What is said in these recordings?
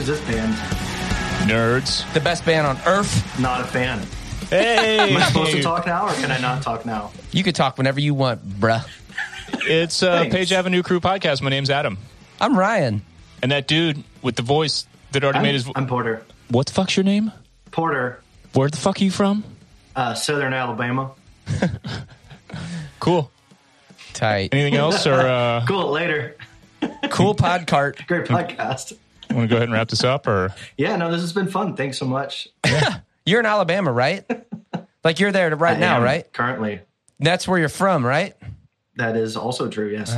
Who's this band? Nerds. The best band on earth. Not a fan. Hey. Am I supposed to talk now or can I not talk now? You can talk whenever you want, bruh. It's uh, Thanks. Page Avenue Crew podcast. My name's Adam. I'm Ryan. And that dude with the voice that already I'm, made his. I'm Porter. What the fuck's your name? Porter, Where the fuck are you from? uh, Southern Alabama. Cool. Tight. Anything else, or uh, Cool. Later. Cool pod cart. Great podcast. Want to go ahead and wrap this up, or Yeah, no, this has been fun. Thanks so much. You're in Alabama, right? Like you're there right I now, am right? Currently. That's where you're from, right? That is also true, yes.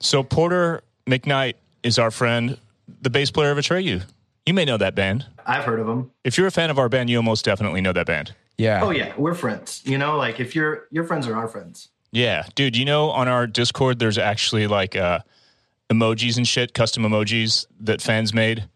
so Porter McKnight is our friend, the bass player of Atreyu. You may know that band. I've heard of them. If you're a fan of our band, you'll most definitely know that band. Yeah. Oh yeah, we're friends. You know, like if you're your friends are our friends. Yeah, dude. You know, on our Discord, there's actually like uh, emojis and shit, custom emojis that fans made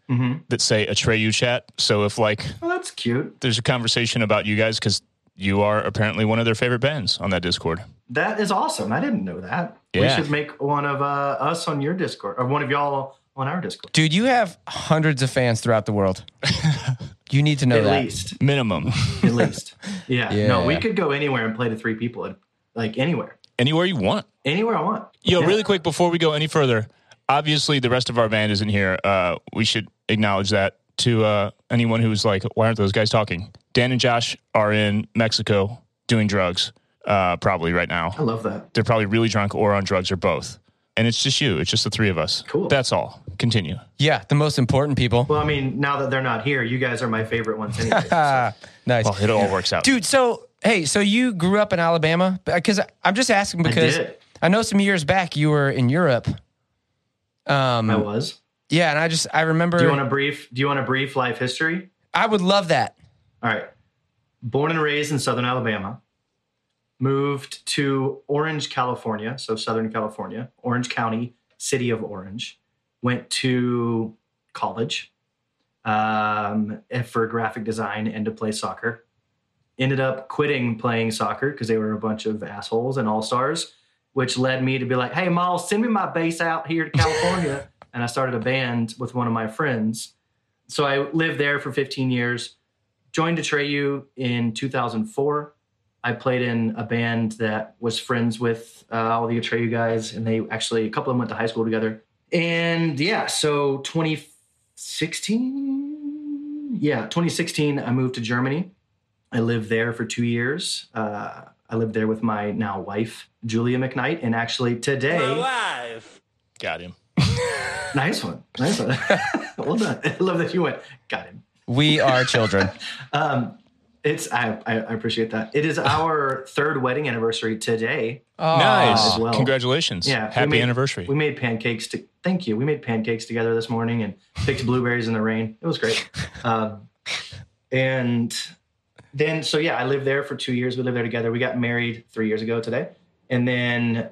that say Atreyu chat. So if like Oh, that's cute. there's a conversation about you guys because you are apparently one of their favorite bands on that Discord. That is awesome. I didn't know that. We should make one of uh, us on your Discord or one of y'all on our Discord. Dude, you have hundreds of fans throughout the world. you need to know At that. least. Minimum. At least. Yeah. Yeah. No, we could go anywhere and play to three people. Like anywhere. Anywhere you want. Anywhere I want. Yo, Yeah. really quick before we go any further, obviously the rest of our band isn't here. Uh, we should acknowledge that to uh, anyone who's like, why aren't those guys talking? Dan and Josh are in Mexico doing drugs, uh, probably right now. I love that. They're probably really drunk or on drugs or both. And it's just you. It's just the three of us. Cool. That's all. Continue. Yeah, the most important people. Well, I mean, now that they're not here, you guys are my favorite ones anyway. so- nice. Well, it all works out. Dude, so hey, so you grew up in Alabama? Because I'm just asking because did. I know some years back you were in Europe. Um, I was. yeah, and I just I remember. Do you want a brief? Do you want a brief life history? I would love that. All right. Born and raised in Southern Alabama. Moved to Orange, California, so Southern California, Orange County, city of Orange. Went to college um, for graphic design and to play soccer. Ended up quitting playing soccer because they were a bunch of assholes and all stars, which led me to be like, hey, Ma, send me my bass out here to California. and I started a band with one of my friends. So I lived there for 15 years joined Atreyu in 2004. I played in a band that was friends with uh, all the Atreyu guys, and they actually, a couple of them went to high school together. And yeah, so 2016, yeah, 2016, I moved to Germany. I lived there for two years. Uh, I lived there with my now wife, Julia McKnight, and actually today, Got him. nice one, nice one. well done. I love that you went, got him. We are children. Um, it's I, I I appreciate that. It is our third wedding anniversary today. Oh, Nice. as well. Congratulations. Yeah, we Happy made- anniversary. We made pancakes. To, thank you. We made pancakes together this morning and picked blueberries in the rain. It was great. Um, and then so yeah, I lived there for two years. We lived there together. We got married three years ago today, and then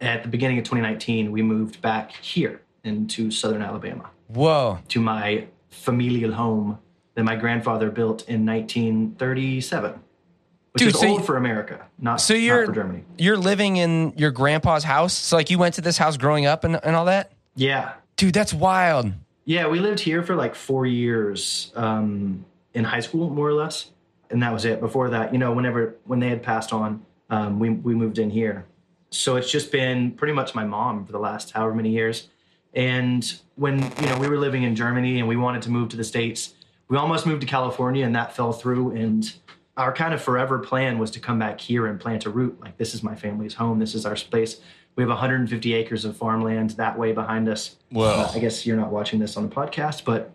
at the beginning of 2019, we moved back here into Southern Alabama Whoa. to my familial home that my grandfather built in 1937, which Dude, is so old you- for America, not, So you're for Germany. you're living in your grandpa's house. So like you went to this house growing up and, and all that? Yeah. Dude, that's wild. Yeah, we lived here for like four years um, in high school, more or less. And that was it. Before that, you know, whenever, when they had passed on, um, we, we moved in here. So it's just been pretty much my mom for the last however many years. And when, you know, we were living in Germany and we wanted to move to the States, we almost moved to California and that fell through. And our kind of forever plan was to come back here and plant a root. Like, this is my family's home. This is our space. We have 150 acres of farmland that way behind us. Well, Uh, I guess you're not watching this on the podcast, but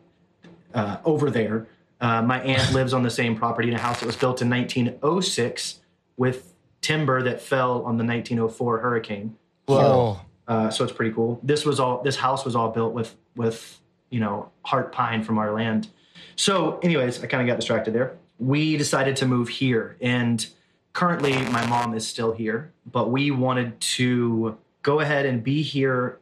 uh, over there, uh, my aunt lives on the same property in a house that was built in 1906 with timber that fell on the 1904 hurricane. Whoa. Uh, so it's pretty cool. This was all. This house was all built with with you know heart pine from our land. So, anyways, I kind of got distracted there. We decided to move here, and currently my mom is still here, but we wanted to go ahead and be here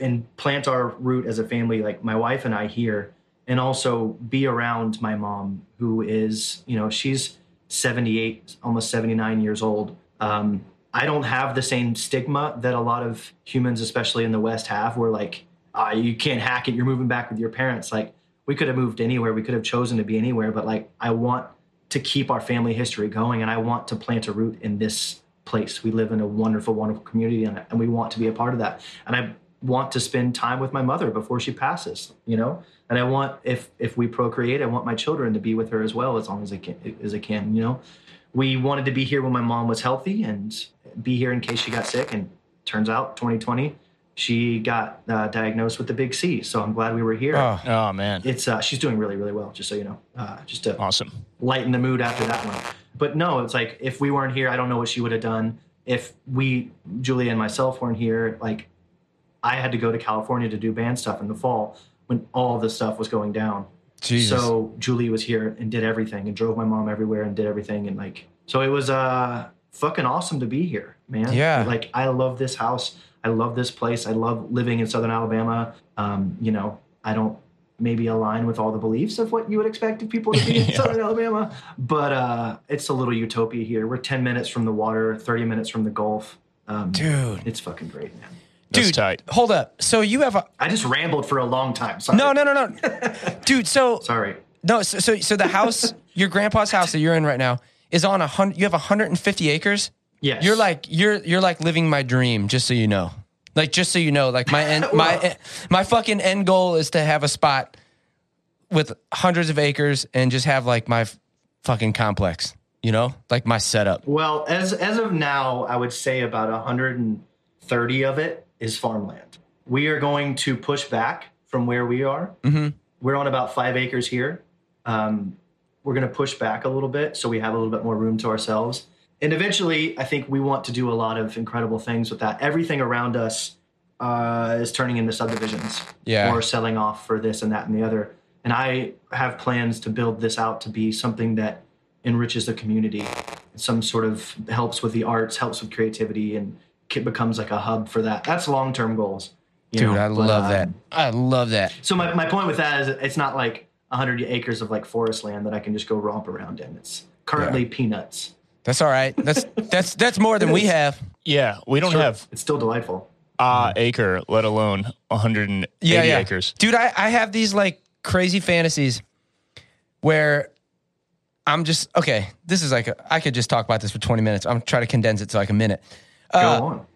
and plant our root as a family, like my wife and I here, and also be around my mom, who is, you know, she's 78, almost 79 years old. Um, I don't have the same stigma that a lot of humans, especially in the West, have, where like, uh, you can't hack it, you're moving back with your parents. Like, we could have moved anywhere. We could have chosen to be anywhere, but like I want to keep our family history going and I want to plant a root in this place. We live in a wonderful, wonderful community and, we want to be a part of that. And I want to spend time with my mother before she passes, you know? And I want if if we procreate, I want my children to be with her as well as long as I can as I can, you know? We wanted to be here when my mom was healthy and be here in case she got sick and turns out 2020 she got uh, diagnosed with the big C. So I'm glad we were here. Oh, Oh man, It's uh, she's doing really really well. Just so you know, uh, just to awesome. lighten the mood after that one. But no, it's like if we weren't here, I don't know what she would have done. If we, Julia and myself, weren't here, like I had to go to California to do band stuff in the fall when all this stuff was going down. Jesus. So Julie was here and did everything and drove my mom everywhere and did everything and like so it was uh fucking awesome to be here, man. Yeah. Like I love this house. I love this place. I love living in Southern Alabama. Um, you know, I don't maybe align with all the beliefs of what you would expect of people to be in Yeah. Southern Alabama, but uh, it's a little utopia here. We're 10 minutes from the water, 30 minutes from the Gulf. Um, dude. it's fucking great, man. That's Dude, tight. hold up. So you have a I just rambled for a long time. Sorry. no, no, no, no, dude. So Sorry. no, so so, so the house, your grandpa's house that you're in right now, is on a hundred. You have 150 acres. Yes. You're like you're you're like living my dream. Just so you know, like just so you know, like my end, my Well- my fucking end goal is to have a spot with hundreds of acres and just have like my fucking complex. You know, like my setup. Well, as as of now, I would say about 130 of it is farmland. We are going to push back from where we are. Mm-hmm. We're on about five acres here. Um, we're going to push back a little bit so we have a little bit more room to ourselves. And eventually, I think we want to do a lot of incredible things with that. Everything around us uh, is turning into subdivisions Yeah. or selling off for this and that and the other. And I have plans to build this out to be something that enriches the community, some sort of helps with the arts, helps with creativity, and becomes like a hub for that. That's long term goals. you Dude, know, I but, love um, that. I love that. So my, my point with that is it's not like 100 acres of like forest land that I can just go romp around in. It's currently peanuts. That's all right. That's that's that's more than we have. Yeah, we don't Sure, have it's still delightful. a acre, let alone 180 Yeah, yeah. acres. Dude, I, I have these like crazy fantasies where I'm just okay. This is like a, I could just talk about this for 20 minutes. I'm trying to condense it to like a minute. Go Uh, on.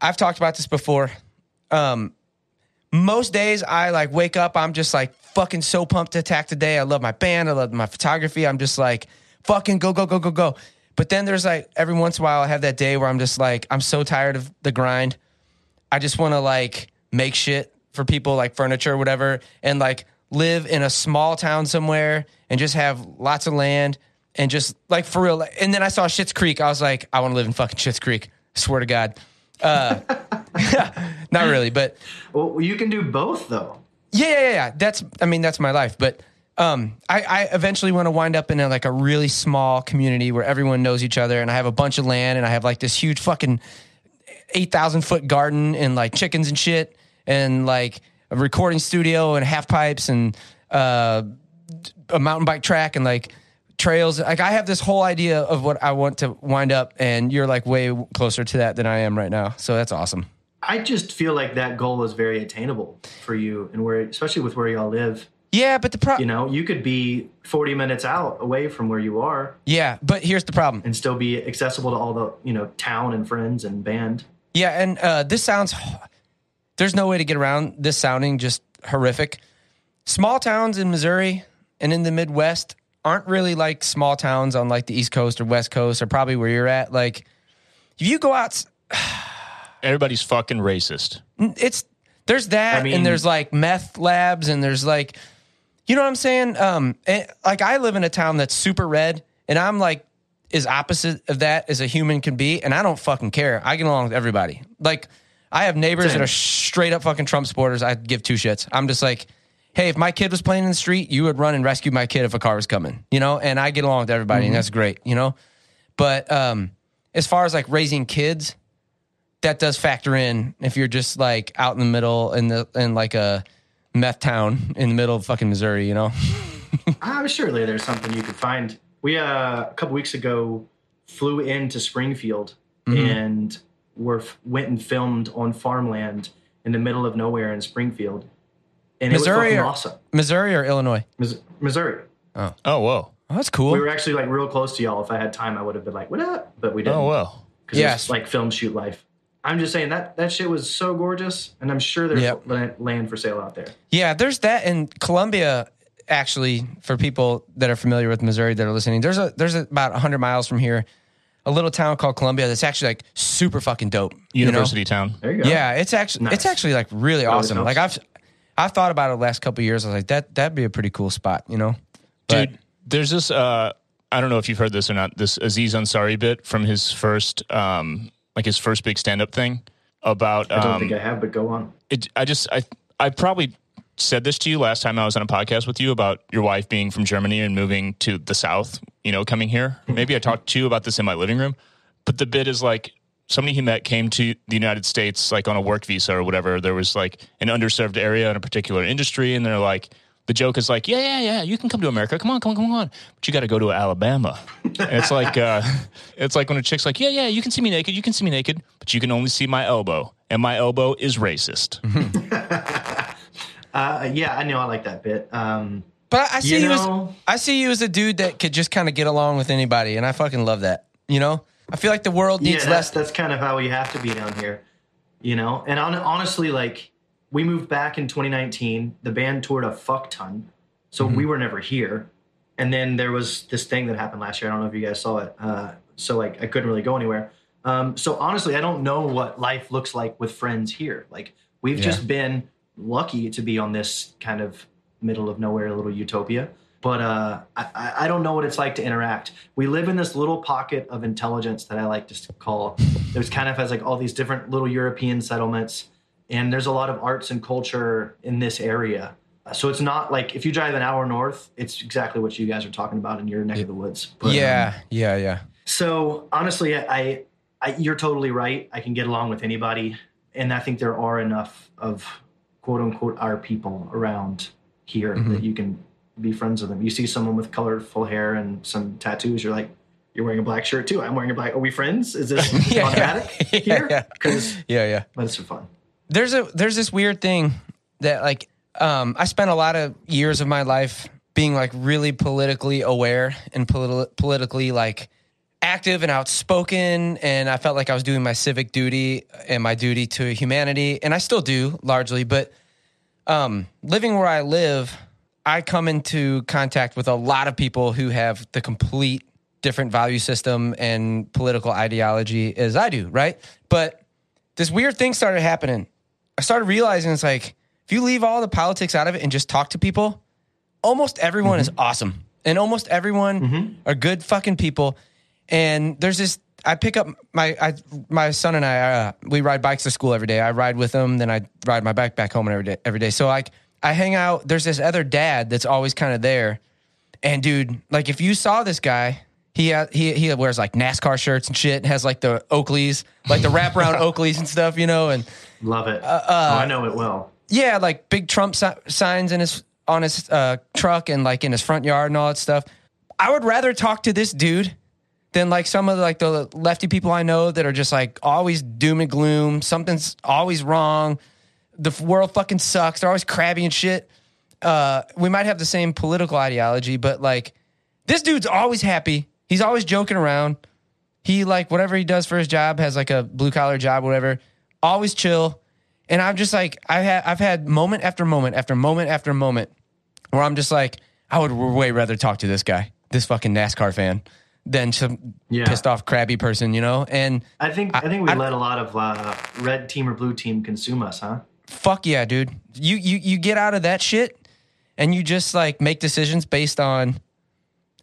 I've talked about this before. Um, most days I like wake up, I'm just like fucking so pumped to attack the day. I love my band, I love my photography. I'm just like fucking go, go, go, go, go. But then there's like every once in a while I have that day where I'm just like, I'm so tired of the grind. I just want to like make shit for people like furniture or whatever and like live in a small town somewhere and just have lots of land and just like for real. And then I saw Schitt's Creek. I was like, I want to live in fucking Schitt's Creek. Swear to God. Uh, not really, but Well, you can do both though. yeah, yeah, yeah, yeah. That's, I mean, that's my life. But um, I, I eventually want to wind up in a, like a really small community where everyone knows each other, and I have a bunch of land, and I have like this huge fucking eight thousand foot garden and like chickens and shit, and like a recording studio and half pipes and uh, a mountain bike track and like trails. Like I have this whole idea of what I want to wind up, and you're like way closer to that than I am right now. So that's awesome. I just feel like that goal is very attainable for you, and where, especially with where y'all live. Yeah, but the problem, You know, you could be 40 minutes out away from where you are yeah, but here's the problem. and still be accessible to all the you know town and friends and band. Yeah, and uh, this sounds. There's no way to get around this sounding just horrific. Small towns in Missouri and in the Midwest aren't really like small towns on like the East Coast or West Coast or probably where you're at. Like, if you go out, Everybody's fucking racist. it's there's that I mean- and there's like meth labs and there's like, you know what I'm saying? Um, and, like I live in a town that's super red, and I'm like as opposite of that as a human can be, and I don't fucking care. I get along with everybody. Like I have neighbors Same. that are straight up fucking Trump supporters. I give two shits. I'm just like, hey, if my kid was playing in the street, you would run and rescue my kid if a car was coming, you know. And I get along with everybody, and that's great, you know. But um, as far as like raising kids, that does factor in if you're just like out in the middle in the in like a meth town in the middle of fucking Missouri, you know. I'm surely there's something you could find. We uh, a couple weeks ago flew into Springfield and were went and filmed on farmland in the middle of nowhere in Springfield. And Missouri it or- was fucking awesome. Missouri or Illinois? Mis- Missouri. Oh. oh, whoa. Oh, that's cool. We were actually like real close to y'all. If I had time, I would have been like, "What up?" But we didn't. Oh, well. because Yes. it's like film shoot life. I'm just saying that that shit was so gorgeous, and I'm sure there's Yep. la- land for sale out there. Yeah, there's that in Columbia. Actually, for people that are familiar with Missouri that are listening, there's a there's a, about 100 miles from here, a little town called Columbia that's actually like super fucking dope. you know? University town. There you go. Yeah, it's actually Nice. it's actually like really awesome. Like I've I've thought about it the last couple of years. I was like that that'd be a pretty cool spot. You know, But- Dude, there's this. Uh, I don't know if you've heard this or not. This Aziz Ansari bit from his first, um, like his first big stand-up thing about. I don't um, think I have, but go on. it, I just I I probably said this to you last time I was on a podcast with you about your wife being from Germany and moving to the South. You know, coming here. Maybe I talked to you about this in my living room. But the bit is like somebody he met came to the United States like on a work visa or whatever. There was like an underserved area in a particular industry, and they're like. The joke is like, yeah, yeah, yeah, you can come to America. Come on, come on, come on. But you got to go to Alabama. And it's like, uh, it's like when a chick's like, yeah, yeah, you can see me naked, you can see me naked, but you can only see my elbow, and my elbow is racist. Uh, yeah, I know. I like that bit. Um, but I see you, You as I see you as a dude that could just kind of get along with anybody, and I fucking love that. You know, I feel like the world yeah, needs that's, less. that's kind of how we have to be down here, you know. And on, honestly, like we moved back in 2019. The band toured a fuck ton, so Mm-hmm. we were never here. And then there was this thing that happened last year. I don't know if you guys saw it. Uh, so like I couldn't really go anywhere. Um, so honestly, I don't know what life looks like with friends here. Like we've Yeah. just been lucky to be on this kind of middle of nowhere little utopia. But uh, I, I don't know what it's like to interact. We live in this little pocket of intelligence that I like to call. There's kind of has like all these different little European settlements, and there's a lot of arts and culture in this area. So it's not like if you drive an hour north, it's exactly what you guys are talking about in your neck of the woods. But, um, yeah, yeah, yeah. so honestly, I, I, you're totally right. I can get along with anybody, and I think there are enough of quote unquote our people around here Mm-hmm. that you can be friends with them. You see someone with colorful hair and some tattoos, you're like, you're wearing a black shirt too. I'm wearing a black. Are we friends? Is this Yeah, automatic yeah. here? Yeah. Yeah, yeah. that's for fun. there's a there's this weird thing that like um I spent a lot of years of my life being like really politically aware and politi- politically like active and outspoken and I felt like I was doing my civic duty and my duty to humanity and I still do largely but um living where I live I come into contact with a lot of people who have the complete different value system and political ideology as I do, right? But this weird thing started happening. I started realizing it's like if you leave all the politics out of it and just talk to people, almost everyone is awesome, and almost everyone are good fucking people. And there's this. I pick up my I, my son and I. Uh, we ride bikes to school every day. I ride with him, then I ride my bike back home every day. Every day. So like I hang out. There's this other dad that's always kind of there. And dude, like if you saw this guy, he he he wears like NASCAR shirts and shit. Has like the Oakleys, like the wraparound Oakleys and stuff, you know. And Love it. Uh, oh, I know it well. yeah, like big Trump si- signs in his on his uh, truck and like in his front yard and all that stuff. I would rather talk to this dude than like some of the, like the lefty people I know that are just like always doom and gloom. Something's always wrong. The world fucking sucks. They're always crabby and shit. Uh, we might have the same political ideology, but like this dude's always happy. He's always joking around. He like whatever he does for his job has like a blue collar job, whatever. Always chill. And I'm just like I've had I've had moment after moment after moment after moment where I'm just like I would way rather talk to this guy, this fucking NASCAR fan, than some Yeah. pissed off crabby person, you know. And I think I, think we I- let a lot of uh, red team or blue team consume us, huh? Fuck yeah, dude. You you you get out of that shit and you just like make decisions based on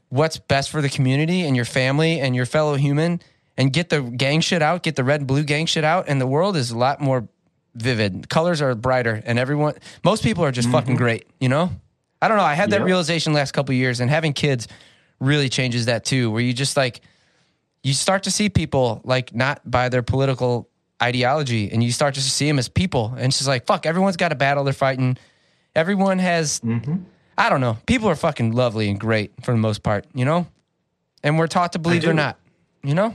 what's best for the community and your family and your fellow human and get the gang shit out, get the red and blue gang shit out and the world is a lot more vivid. Colors are brighter and everyone most people are just fucking mm-hmm. great, you know? I don't know, I had that Yep. realization last couple of years and having kids really changes that too where you just like you start to see people like not by their political ideology and you start to see them as people and she's like fuck everyone's got a battle they're fighting everyone has mm-hmm. i don't know people are fucking lovely and great for the most part you know and we're taught to believe they're not you know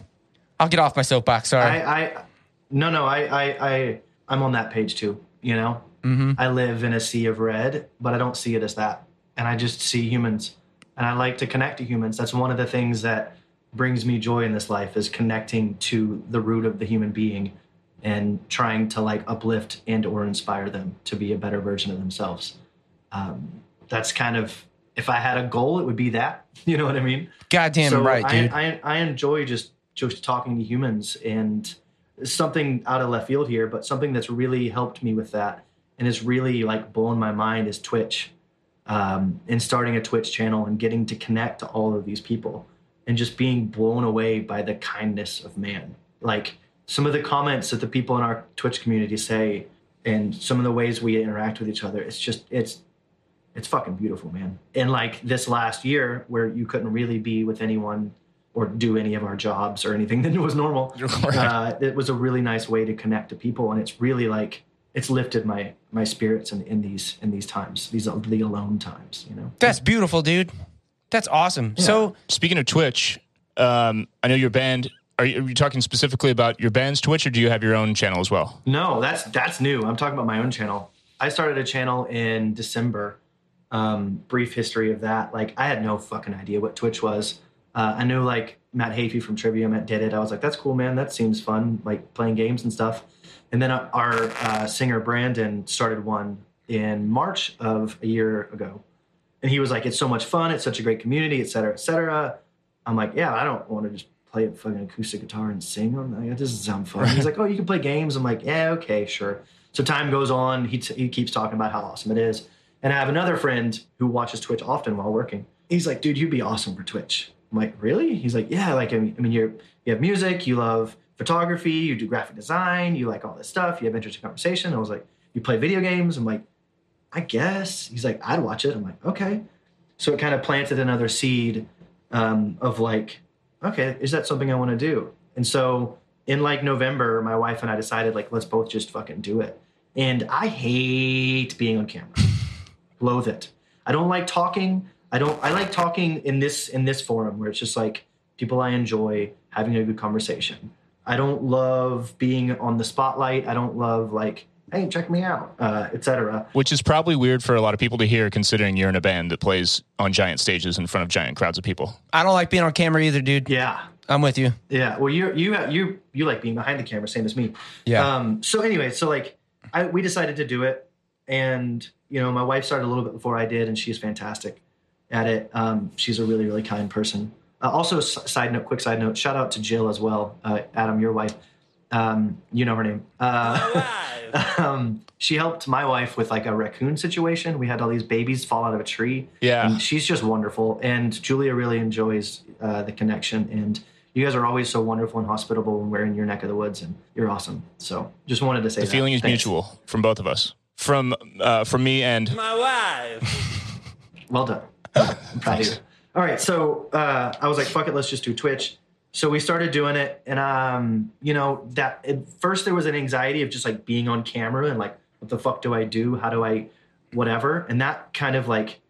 i'll get off my soapbox sorry I, I no no I, I I I'm on that page too. You know, mm-hmm. I live in a sea of red, but I don't see it as that. And I just see humans. And I like to connect to humans. That's one of the things that brings me joy in this life is connecting to the root of the human being and trying to like uplift and or inspire them to be a better version of themselves. Um, that's kind of if I had a goal, it would be that. You know what I mean? Goddamn so right, I, dude. I, I enjoy just just talking to humans and something out of left field here, but something that's really helped me with that and has really like blown my mind is Twitch. Um, and starting a Twitch channel and getting to connect to all of these people and just being blown away by the kindness of man. Like some of the comments that the people in our Twitch community say and some of the ways we interact with each other, it's just it's it's fucking beautiful, man. And like this last year where you couldn't really be with anyone or do any of our jobs or anything that was normal, Right. uh, it was a really nice way to connect to people. And it's really like, it's lifted my, my spirits in, in these, in these times, these, the alone times, you know? That's beautiful, dude. That's awesome. So Speaking of Twitch, um, I know your band. Are you, are you talking specifically about your band's Twitch, or do you have your own channel as well? No, that's that's new. I'm talking about my own channel. I started a channel in December. Um, brief history of that. Like I had no fucking idea what Twitch was. Uh, I knew like Matt Heafy from Trivia Met did it. I was like, that's cool, man. That seems fun, like playing games and stuff. And then our uh, singer Brandon started one in March of a year ago, and he was like, it's so much fun. It's such a great community, et cetera, et cetera. I'm like, yeah, I don't want to just play a fucking acoustic guitar and sing on that. That doesn't sound fun. He's like, oh, you can play games. I'm like, yeah, okay, sure. So time goes on. He, t- he keeps talking about how awesome it is. And I have another friend who watches Twitch often while working. He's like, dude, you'd be awesome for Twitch. I'm like, really? He's like, yeah, like, I mean, I mean you're, you have music, you love photography, you do graphic design, you like all this stuff, you have interesting conversation. I was like, you play video games? I'm like, I guess. He's like, I'd watch it. I'm like, okay. So it kind of planted another seed um, of like, okay, is that something I want to do? And so in like November, my wife and I decided like, let's both just fucking do it. And I hate being on camera, loathe it. I don't like talking. I don't. I like talking in this in this forum where it's just like people I enjoy having a good conversation. I don't love being on the spotlight. I don't love like, hey, check me out, uh, etc. Which is probably weird for a lot of people to hear, considering you're in a band that plays on giant stages in front of giant crowds of people. I don't like being on camera either, dude. Yeah, I'm with you. Yeah, well, you you you you like being behind the camera, same as me. Yeah. Um. So anyway, so like, I we decided to do it, and you know, my wife started a little bit before I did, and she's fantastic at it. Um. She's a really really kind person. Uh, also, side note, quick side note, shout out to Jill as well. Uh, Adam, your wife. Um. You know her name. Uh, um. She helped my wife with like a raccoon situation. We had all these babies fall out of a tree. Yeah. And she's just wonderful. And Julia really enjoys uh, the connection. And you guys are always so wonderful and hospitable when we're in your neck of the woods. And you're awesome. So just wanted to say The that. feeling is Thanks. mutual from both of us. From uh, from me and My wife. Well done. I'm proud of you. All right. So uh, I was like, fuck it, let's just do Twitch. So we started doing it. And, um, you know, that at first there was an anxiety of just like being on camera and like, what the fuck do I do? How do I, whatever? And that kind of like,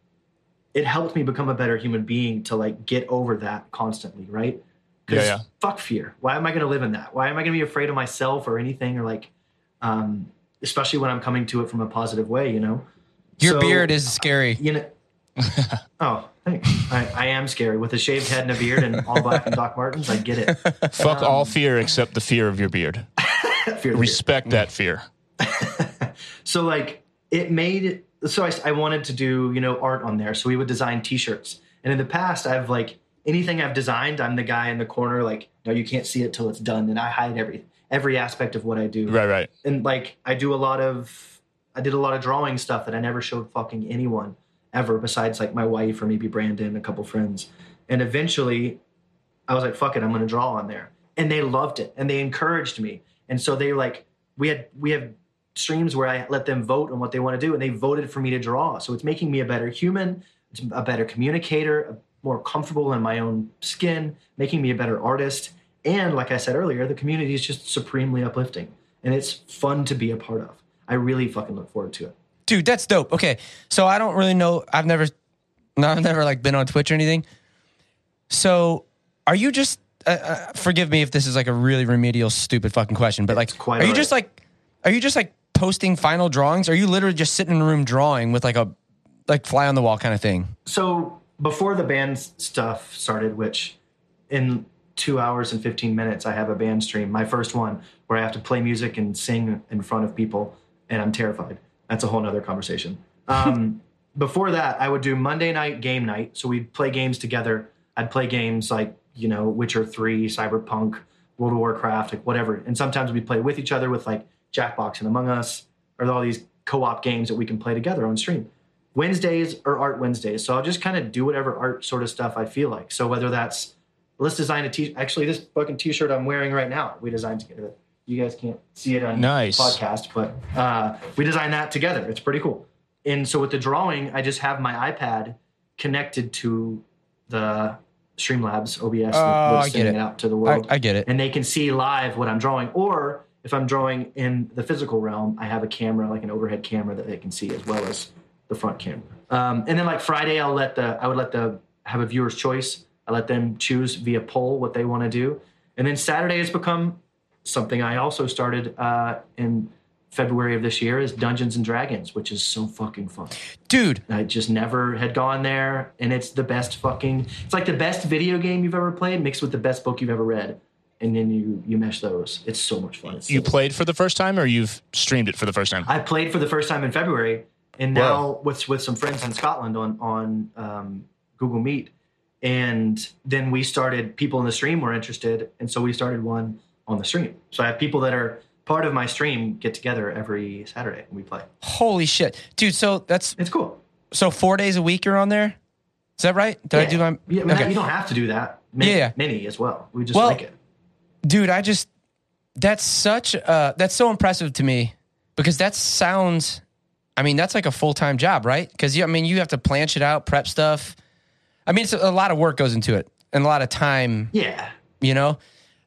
it helped me become a better human being to like get over that constantly, right? 'Cause Yeah, yeah. Fuck fear. Why am I going to live in that? Why am I going to be afraid of myself or anything or like, um, especially when I'm coming to it from a positive way, you know? Your So- beard is scary. you know. oh, thanks. I, I am scary with a shaved head and a beard and all black and Doc Martens. I get it. fuck all um, fear except the fear of your beard. Fear the beard. Respect that fear. So like it made. So I, I wanted to do you know art on there. So we would design T-shirts. And in the past, I've like anything I've designed, I'm the guy in the corner like, no, you can't see it till it's done, and I hide every every aspect of what I do. Right, right. and like I do a lot of I did a lot of drawing stuff that I never showed fucking anyone ever besides like my wife or maybe Brandon a couple friends. And eventually I was like, fuck it, I'm gonna draw on there. And they loved it and they encouraged me. And so they like we had we have streams where I let them vote on what they want to do and they voted for me to draw. So it's making me a better human, it's a better communicator, more comfortable in my own skin, making me a better artist. And like I said earlier, the community is just supremely uplifting and it's fun to be a part of. I really fucking look forward to it. Dude, that's dope. Okay. So I don't really know. I've never, no, I've never like been on Twitch or anything. So are you just, uh, uh, forgive me if this is like a really remedial, stupid fucking question, but like, are you all just like, are you just like posting final drawings? Are you literally just sitting in a room drawing with like a like fly on the wall kind of thing? So before the band stuff started, which in two hours and 15 minutes, I have a band stream, my first one, where I have to play music and sing in front of people, and I'm terrified. That's a whole nother conversation. Um, before that, I would do Monday night game night. So we'd play games together. I'd play games like, you know, Witcher 3, Cyberpunk, World of Warcraft, like whatever. And sometimes we'd play with each other with like Jackbox and Among Us, or all these co op games that we can play together on stream. Wednesdays are art Wednesdays. So I'll just kind of do whatever art sort of stuff I feel like. So whether that's let's design a t actually this fucking t-shirt I'm wearing right now, we designed together. You guys can't see it on Nice. podcast, but uh, we designed that together. It's pretty cool. And so with the drawing, I just have my iPad connected to the Streamlabs OBS Oh, I get sending it. it out to the I, world I get it. and they can see live what I'm drawing. Or if I'm drawing in the physical realm, I have a camera, like an overhead camera, that they can see as well as the front camera. Um, and then like Friday, I'll let the I would let the have a viewer's choice. I let them choose via poll what they want to do. And then Saturday has become something I also started uh, in February of this year is Dungeons and Dragons, which is so fucking fun. Dude, I just never had gone there, and it's the best fucking. It's like the best video game you've ever played mixed with the best book you've ever read, and then you you mesh those. It's so much fun. It's You so- played for the first time, or you've streamed it for the first time? I played for the first time in February, and now with with some friends in Scotland on on um, Google Meet, and then we started. People in the stream were interested, and so we started one on the stream. So I have people that are part of my stream get together every Saturday and we play. holy shit. Dude, so that's It's cool. so four days a week you're on there? Is that right? Did I do my Yeah, okay. you don't have to do that. Many, Yeah, yeah. many as well. We just Well, like it. dude i just that's such uh that's so impressive to me because that sounds i mean that's like a full-time job right because you, i mean you have to plan shit out prep stuff i mean it's a, a lot of work goes into it and a lot of time Yeah. you know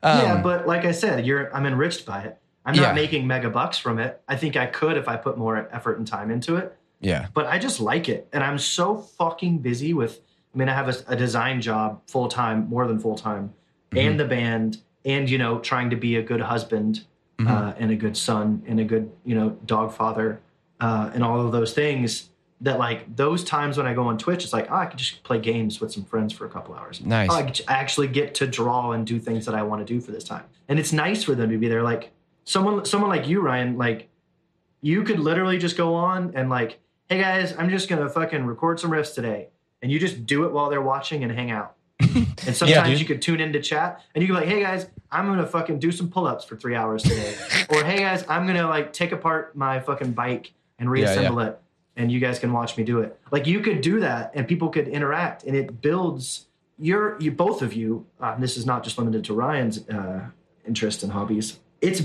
um, yeah, but like I said, you're I'm enriched by it. I'm Yeah. not making mega bucks from it. I think I could if I put more effort and time into it. yeah But I just like it, and I'm so fucking busy with. I mean, I have a, a design job full time, more than full time, Mm-hmm. and the band, and you know, trying to be a good husband, Mm-hmm. uh, and a good son, and a good you know dog father, uh, and all of those things. That like those times when I go on Twitch, it's like oh, I could just play games with some friends for a couple hours. Nice. Oh, I could actually get to draw and do things that I want to do for this time, and it's nice for them to be there. Like someone, someone like you, Ryan, like you could literally just go on and like, hey guys, I'm just gonna fucking record some riffs today, and you just do it while they're watching and hang out. and sometimes dude. you could tune into chat and you can be like, hey guys, I'm gonna fucking do some pull-ups for three hours today, or hey guys, I'm gonna like take apart my fucking bike and Yeah, yeah. reassemble it, and you guys can watch me do it. Like you could do that, and people could interact, and it builds your you both of you. Uh, and this is not just limited to Ryan's uh, interest and hobbies. It's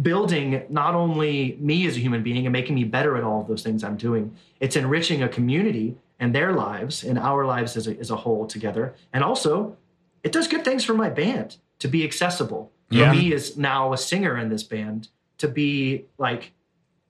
building not only me as a human being and making me better at all of those things I'm doing, it's enriching a community and their lives and our lives as a, as a whole together. And also, it does good things for my band to be accessible. Yeah. For me, as now a singer in this band, to be like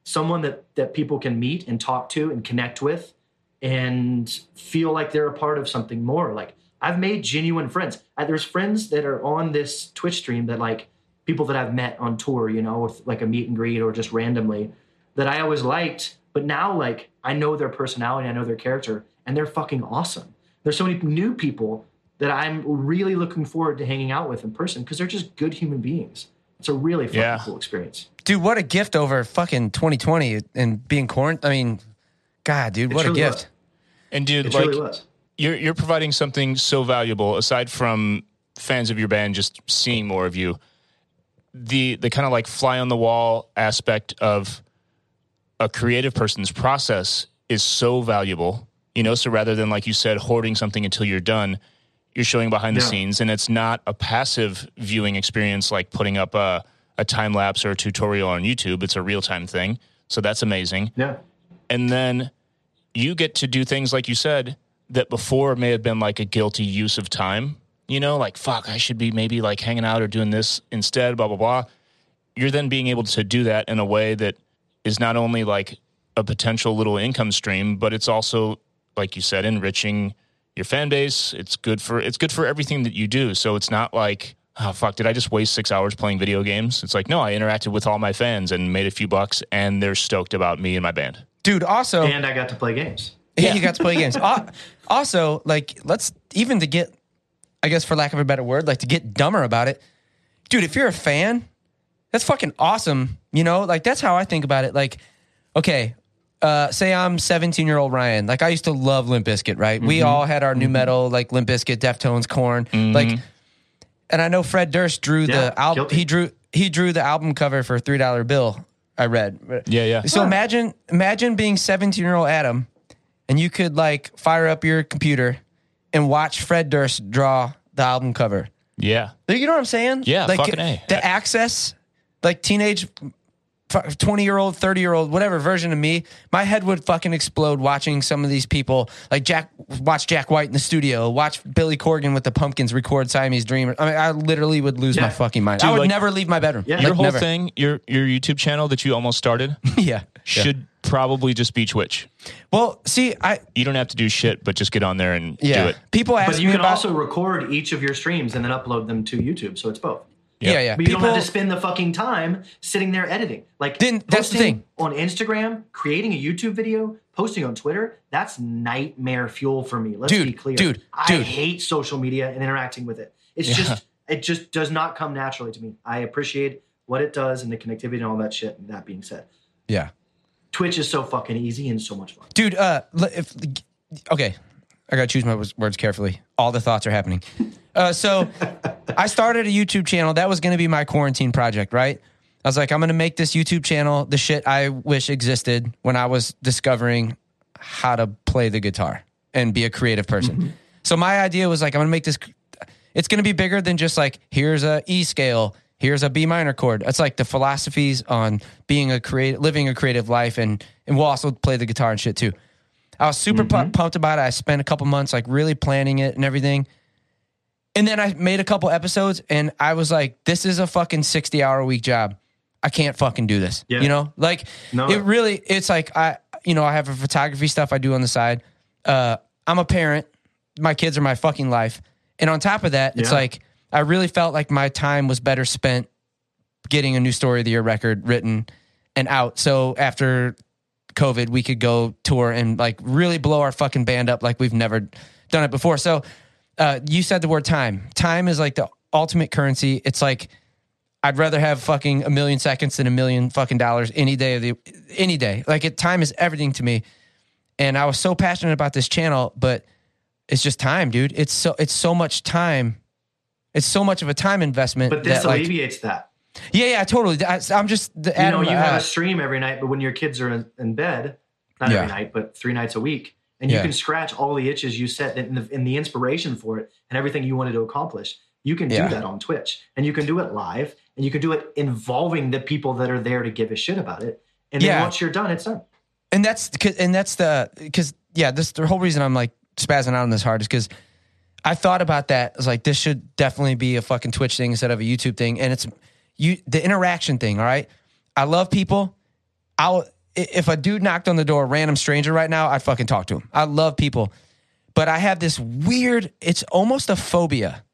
someone that, that people can meet and talk to and connect with and feel like they're a part of something more. Like I've made genuine friends. There's friends that are on this Twitch stream that like people that I've met on tour, you know, with like a meet and greet or just randomly that I always liked. But now like I know their personality, I know their character, and they're fucking awesome. There's so many new people that I'm really looking forward to hanging out with in person because they're just good human beings. It's a really fucking Yeah. cool experience. Dude what a gift over fucking 2020 and being quarantined i mean god dude what a gift was. And dude, It like truly you're you're providing something so valuable aside from fans of your band just seeing more of you. The the kind of like fly on the wall aspect of a creative person's process is so valuable. You know, so rather than like you said hoarding something until you're done, you're showing behind the Yeah. scenes and it's not a passive viewing experience like putting up a a time lapse or a tutorial on YouTube. It's a real time thing. So that's amazing Yeah. and then you get to do things like you said that before may have been like a guilty use of time you know like fuck i should be maybe like hanging out or doing this instead blah blah blah you're then being able to do that in a way that is not only like a potential little income stream but it's also like you said enriching your fan base it's good for it's good for everything that you do so it's not like oh fuck, did I just waste six hours playing video games? It's like no, I interacted with all my fans and made a few bucks, and they're stoked about me and my band. dude. Also, And I got to play games. Yeah, you got to play games. Also, like, let's even to get, I guess, for lack of a better word, like to get dumber about it, dude. If you're a fan, that's fucking awesome. You know, like that's how I think about it. Like, okay, uh, say I'm 17 year old Ryan. Like I used to love Limp Bizkit, right? We mm-hmm. all had our new mm-hmm. metal, like Limp Bizkit, Deftones, Korn, mm-hmm. like. And I know Fred Durst drew Yeah, the album. He drew he drew the album cover for three dollar bill. I read. Yeah, yeah. So imagine imagine being 17 year old Adam and you could like fire up your computer and watch Fred Durst draw the album cover. Yeah. You know what I'm saying? Yeah, like fucking A. the access, like teenage, twenty year old, thirty year old, whatever version of me, my head would fucking explode watching some of these people. Like Jack, watch Jack White in the studio, watch Billy Corgan with the Pumpkins record Siamese Dream. I mean, I literally would lose Yeah. my fucking mind. Dude, I would like- never leave my bedroom. Yeah. Like, Your whole never. thing, your your YouTube channel that you almost started, yeah. should probably just be Twitch. Well, see, I You don't have to do shit, but just get on there and yeah. do it. People ask But you me can about also record each of your streams and then upload them to YouTube. So it's both. Yeah, yeah. But you People, don't have to spend the fucking time sitting there editing. Like Then that's the posting thing. on Instagram, creating a YouTube video, posting on Twitter, that's nightmare fuel for me. Let's Dude, be clear. dude, I dude. hate social media and interacting with it. It's just it just does not come naturally to me. I appreciate what it does and the connectivity and all that shit. And that being said, yeah. Twitch is so fucking easy and so much fun. dude uh if okay i gotta choose my words- carefully. All the thoughts are happening. Uh so i started a youtube channel. That was gonna be my quarantine project right? I was like i'm gonna make this youtube channel the shit i wish existed when i was discovering how to play the guitar and be a creative person. So my idea was like i'm gonna make this it's gonna be bigger than just like here's a e scale here's a B minor chord. It's like the philosophies on being a creative, living a creative life, and and we'll also play the guitar and shit too. I was super pu- pumped about it. I spent a couple months like really planning it and everything. And then I made a couple episodes, and I was like, "This is a fucking sixty hour a week job. I can't fucking do this." Yeah. You know, like No. it really. It's like I, you know, I have a photography stuff I do on the side. Uh, I'm a parent. My kids are my fucking life, and on top of that, it's Yeah. like I really felt like my time was better spent getting a new story of the year record written and out. So after COVID, we could go tour and like really blow our fucking band up like we've never done it before. So uh, you said the word time. Time is like the ultimate currency. It's like I'd rather have fucking a million seconds than a million fucking dollars any day of the any day. Like it, time is everything to me. And I was so passionate about this channel, but it's just time, dude. It's so it's so much time. It's so much of a time investment. But this that, like, alleviates that. Yeah, yeah, totally. I, am just the You know, you uh, have a stream every night, but when your kids are in, in bed, not Yeah. every night, but three nights a week, and Yeah. you can scratch all the itches you set in the, in the inspiration for it and everything you wanted to accomplish. You can Yeah. do that on Twitch, and you can do it live, and you can do it involving the people that are there to give a shit about it. And then once you're done, it's done. and that's and that's the because yeah, this the whole reason I'm like spazzing out on this hard is because I thought about that. I was like, this should definitely be a fucking Twitch thing instead of a YouTube thing, and it's you the interaction thing. All right, I love people. I'll if a dude knocked on the door, random stranger right now, I'd fucking talk to him. I love people, but I have this weird. It's almost a phobia.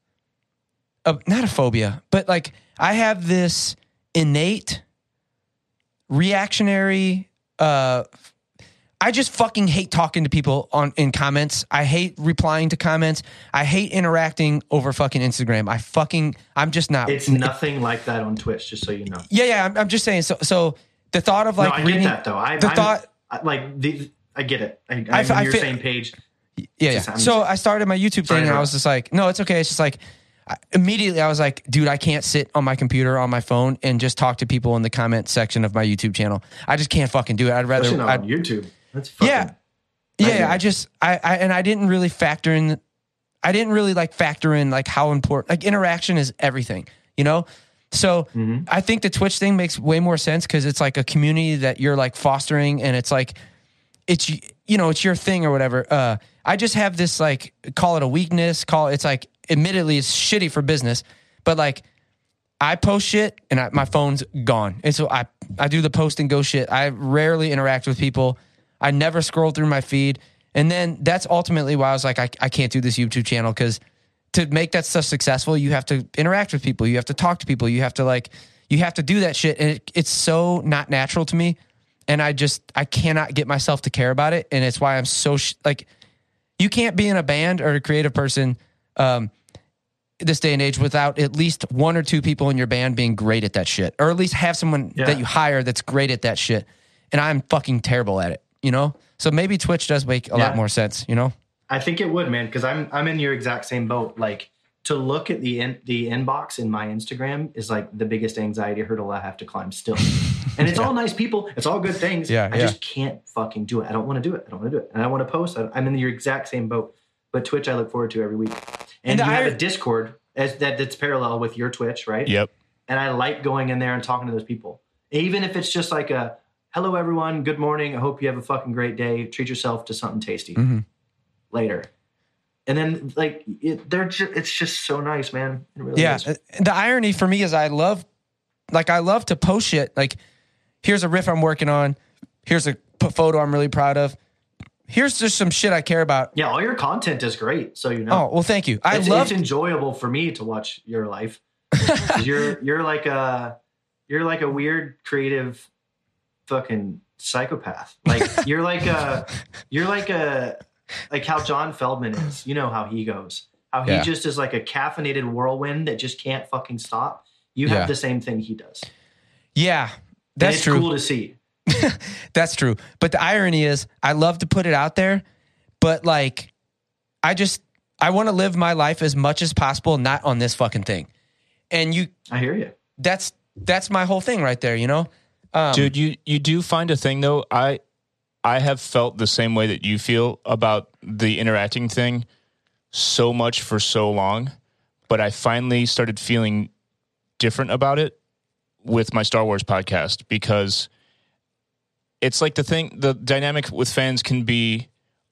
Not a phobia, but like I have this innate reactionary uh I just fucking hate talking to people on in comments. I hate replying to comments. I hate interacting over fucking Instagram. I fucking I'm just not It's nothing like that on Twitch, just so you know. Yeah, yeah, I'm, I'm just saying so so the thought of like no, I reading get that though. I, the I'm, thought I, like the, I get it. I, I'm I f- I on your same page. Yeah, yeah. Just- So just- I started my YouTube thing, and I was just like, no, it's okay. It's just like immediately I was like, dude, I can't sit on my computer on my phone and just talk to people in the comment section of my YouTube channel. I just can't fucking do it. I'd rather. Especially I'd, on YouTube. That's fucking, yeah, yeah. I just I, I and I didn't really factor in. I didn't really like factor in like how important like interaction is everything, you know. So Mm-hmm. I think the Twitch thing makes way more sense because it's like a community that you're like fostering, and it's like it's you know it's your thing or whatever. Uh, I just have this like call it a weakness. Call it's like admittedly it's shitty for business, but like I post shit and I, my phone's gone, and so I I do the post and go shit. I rarely interact with people. I never scroll through my feed, and then that's ultimately why I was like I I can't do this YouTube channel because. to make that stuff successful, you have to interact with people, you have to talk to people, you have to like you have to do that shit. And it, it's so not natural to me. And I just I cannot get myself to care about it. And it's why I'm so sh- like you can't be in a band or a creative person um this day and age without at least one or two people in your band being great at that shit or at least have someone Yeah. that you hire that's great at that shit. And I'm fucking terrible at it, you know? So maybe Twitch does make a Yeah. lot more sense, you know? I think it would, man, because I'm I'm in your exact same boat. Like to look at the in, the inbox in my Instagram is like the biggest anxiety hurdle I have to climb still. And it's all nice people. It's all good things. Yeah, I yeah. just can't fucking do it. I don't want to do it. I don't want to do it. And I want to post. I, I'm in your exact same boat. But Twitch, I look forward to every week. And And, you have a Discord as that that's parallel with your Twitch, right? Yep. and I like going in there and talking to those people. Even if it's just like a hello everyone, good morning. I hope you have a fucking great day. Treat yourself to something tasty Mhm. later. And then like it, they're just, it's just so nice, man. Really Yeah. is. uh, The irony for me is I love, like, I love to post shit. Like, here's a riff I'm working on. Here's a photo I'm really proud of. Here's just some shit I care about. Yeah, all your content is great. So you know, Oh, well, thank you. I it's, love, it's enjoyable for me to watch your life. you're you're like a you're like a weird creative fucking psychopath. Like you're like a you're like a like how John Feldmann is. You know how he goes. How he Yeah. just is like a caffeinated whirlwind that just can't fucking stop. You Yeah. have the same thing he does. yeah, that's it's true. cool to see. That's true. But the irony is, I love to put it out there, but like, I just, I want to live my life as much as possible, not on this fucking thing. And you, I hear you. that's, that's my whole thing right there, you know? Um, Dude, you you do find a thing though. I I have felt the same way that you feel about the interacting thing so much for so long, but I finally started feeling different about it with my Star Wars podcast because it's like the thing the dynamic with fans can be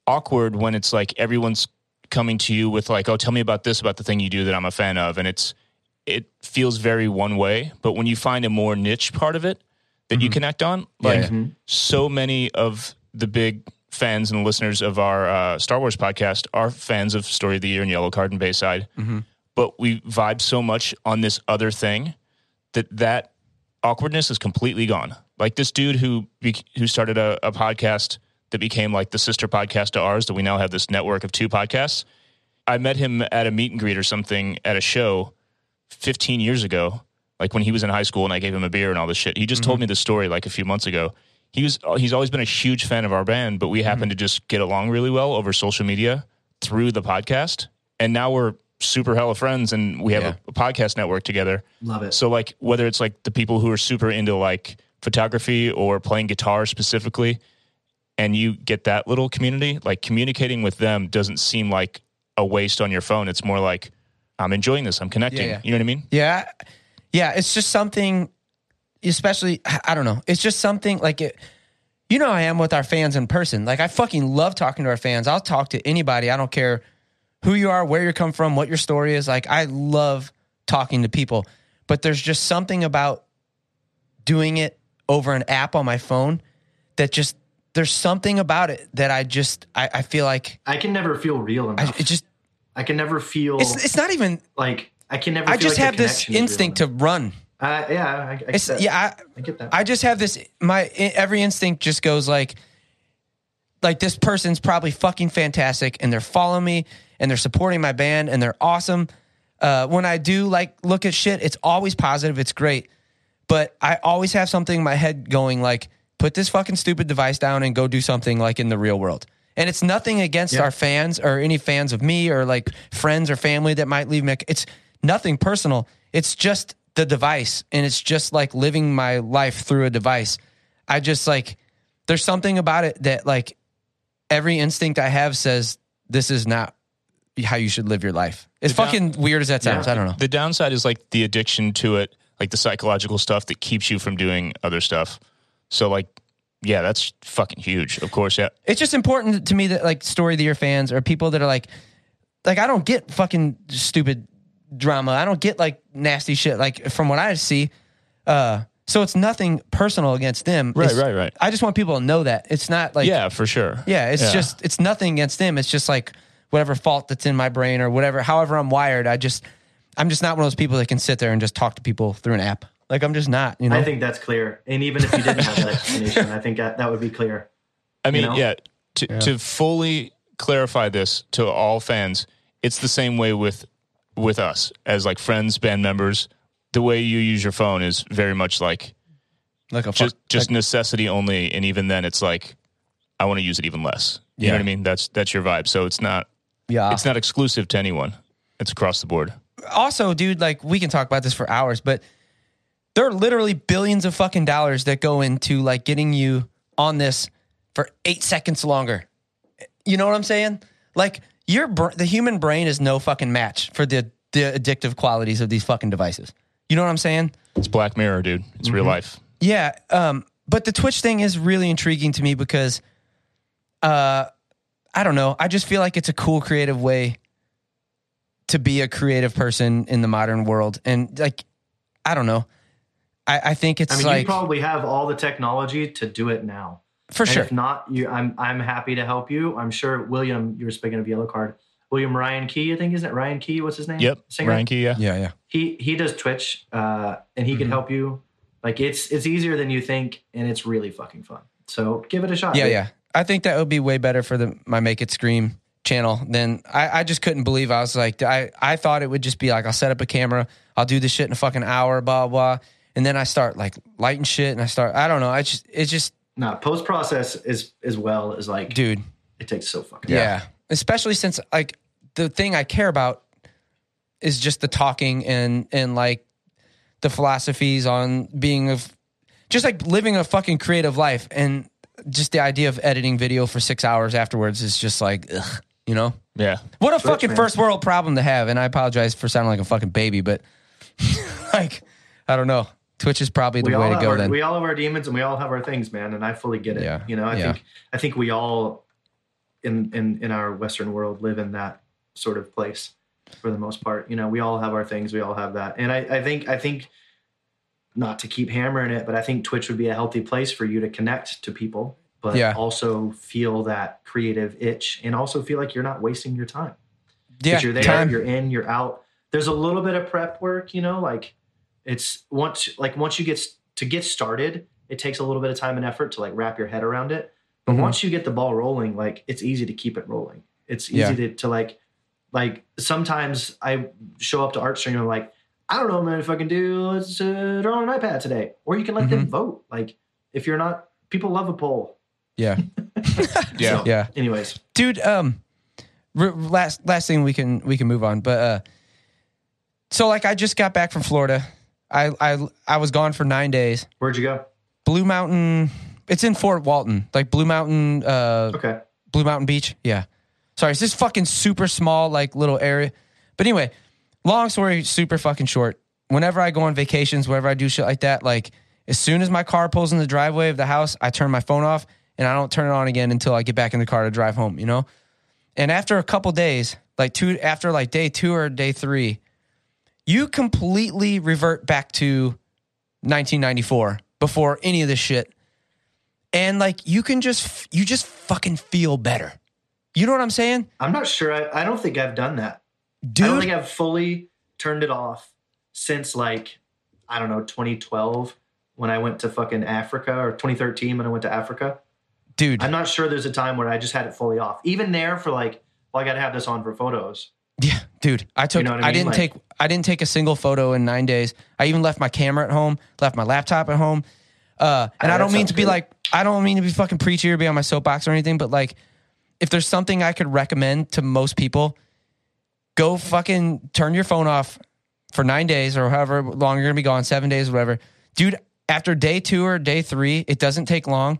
awkward when it's like everyone's coming to you with like, "Oh, tell me about this about the thing you do that I'm a fan of." And it's it feels very one way, but when you find a more niche part of it that you mm-hmm. connect on, like yeah. so many of the big fans and listeners of our uh, Star Wars podcast are fans of Story of the Year and Yellowcard and Bayside. Mm-hmm. But we vibe so much on this other thing that that awkwardness is completely gone. Like this dude who who started a, a podcast that became like the sister podcast to ours that we now have this network of two podcasts. I met him at a meet and greet or something at a show 15 years ago, like when he was in high school and I gave him a beer and all this shit. He just told mm-hmm. me the story like a few months ago. He was uh, he's always been a huge fan of our band, but we happened mm-hmm. to just get along really well over social media through the podcast. And now we're super hella friends and we have Yeah. a, a podcast network together. Love it. So like whether it's like the people who are super into like photography or playing guitar specifically, and you get that little community, like communicating with them doesn't seem like a waste on your phone. It's more like I'm enjoying this. I'm connecting. yeah. You know what I mean? Yeah. Yeah. It's just something, especially, I don't know. It's just something like it. You know, I am with our fans in person. Like, I fucking love talking to our fans. I'll talk to anybody. I don't care who you are, where you come from, what your story is. Like, I love talking to people. But there's just something about doing it over an app on my phone that just, there's something about it that I just, I, I feel like I can never feel real I, it just, I, can never feel it's, it's not even, like I can never. I just like have this connection is real instinct to run. Uh, yeah, I, I get yeah, I, I get that. I just have this my every instinct just goes like like this person's probably fucking fantastic and they're following me and they're supporting my band and they're awesome. Uh, when I do like look at shit, it's always positive, it's great. But I always have something in my head going like, put this fucking stupid device down and go do something like in the real world. And it's nothing against Yeah. our fans or any fans of me or like friends or family that might leave me. It's nothing personal. It's just the device and it's just like living my life through a device. I just like there's something about it that like every instinct I have says this is not how you should live your life. It's down- fucking weird as that sounds, Yeah. I don't know. The downside is like the addiction to it, like the psychological stuff that keeps you from doing other stuff. So like, yeah, that's fucking huge. Of course, yeah. It's just important to me that like story of the year fans or people that are like like I don't get fucking stupid drama. I don't get like nasty shit like from what I see. Uh so it's nothing personal against them. Right, It's- right, right. I just want people to know that. It's not like yeah, for sure. Yeah, it's just it's nothing against them. It's just like whatever fault that's in my brain or whatever, however I'm wired. I just, I'm just not one of those people that can sit there and just talk to people through an app. Like I'm just not, you know. I think that's clear. And even if you didn't have that explanation, I think that, that would be clear. I mean, know? yeah, to, to fully clarify this to all fans, it's the same way with with us as like friends, band members. The way you use your phone is very much like like a just fuck, just necessity only, and even then, it's like I want to use it even less. You Yeah. know what I mean? That's that's your vibe. So it's not yeah. it's not exclusive to anyone. It's across the board. also, dude, like we can talk about this for hours, but there are literally billions of fucking dollars that go into like getting you on this for eight seconds longer. You know what I'm saying? Like your br- the human brain is no fucking match for the the addictive qualities of these fucking devices. You know what I'm saying? It's Black Mirror, dude. It's real life. Yeah. Um, but the Twitch thing is really intriguing to me because, uh, I don't know. I just feel like it's a cool, creative way to be a creative person in the modern world, and like, I don't know. I, I think it's I mean, like you probably have all the technology to do it now. For And sure. If not, you, I'm I'm happy to help you. I'm sure William. You were speaking of Yellowcard. William Ryan Key, I think, isn't it Ryan Key? What's his name? Yep. Singer? Ryan Key, yeah. yeah, yeah. He he does Twitch, uh, and he Mm-hmm. can help you. Like it's it's easier than you think, and it's really fucking fun. So give it a shot. Yeah, dude. yeah. I think that would be way better for the my Make It Scream channel than I, I just couldn't believe I was like I, I thought it would just be like I'll set up a camera, I'll do this shit in a fucking hour, blah blah. And then I start like lighting shit and I start I don't know, I just it's just No, post process is as well as like dude, it takes so fucking. yeah. Especially since like the thing I care about is just the talking and and like the philosophies on being of just like living a fucking creative life and just the idea of editing video for six hours afterwards is just like ugh, you know Yeah. what a fucking man. first world problem to have and i apologize for sounding like a fucking baby but like i don't know twitch is probably the we way to go our, then we all have our demons and we all have our things, man. And I fully get it. Yeah. You know, I Yeah. think I think we all in in in our Western world live in that sort of place for the most part. You know, we all have our things. We all have that. And I, I think I think not to keep hammering it, but I think Twitch would be a healthy place for you to connect to people, but Yeah. also feel that creative itch and also feel like you're not wasting your time. yeah you're there, time you're in, you're out. There's a little bit of prep work, you know, like it's once like once you get to get started, it takes a little bit of time and effort to like wrap your head around it. But Mhm. once you get the ball rolling, like it's easy to keep it rolling. It's easy Yeah. to, to like like sometimes I show up to art stream and I'm like, I don't know, man, if I can do let's uh, draw on an iPad today. Or you can let them vote. Like if you're not people love a poll. yeah Yeah. So, Yeah. Anyways, dude um r- last last thing we can we can move on but uh so like i just got back from florida i i i was gone for nine days where'd you go? blue mountain it's in fort walton like blue mountain uh Okay. blue mountain beach yeah sorry it's this fucking super small like little area but anyway long story super fucking short whenever i go on vacations whenever i do shit like that like as soon as my car pulls in the driveway of the house i turn my phone off and i don't turn it on again until i get back in the car to drive home you know and after a couple days, like two after like day two or day three, you completely revert back to 1994 before any of this shit. And like you can just you just fucking feel better. You know what I'm saying? I'm not sure. I, I don't think I've done that. I don't think I've fully turned it off since like I don't know 2012 when I went to fucking Africa or 2013 when I went to Africa. dude. I'm not sure there's a time where I just had it fully off. Even there for like, well, I got to have this on for photos. Yeah, dude. I took. know what I, I didn't Like- take. I didn't take a single photo in nine days. I even left my camera at home. Left my laptop at home. Uh, and I don't mean to be good. like. I don't mean to be fucking preachy or be on my soapbox or anything. But like, if there's something I could recommend to most people, go fucking turn your phone off for nine days or however long you're gonna be gone, seven days, whatever. Dude, after day two or day three, it doesn't take long,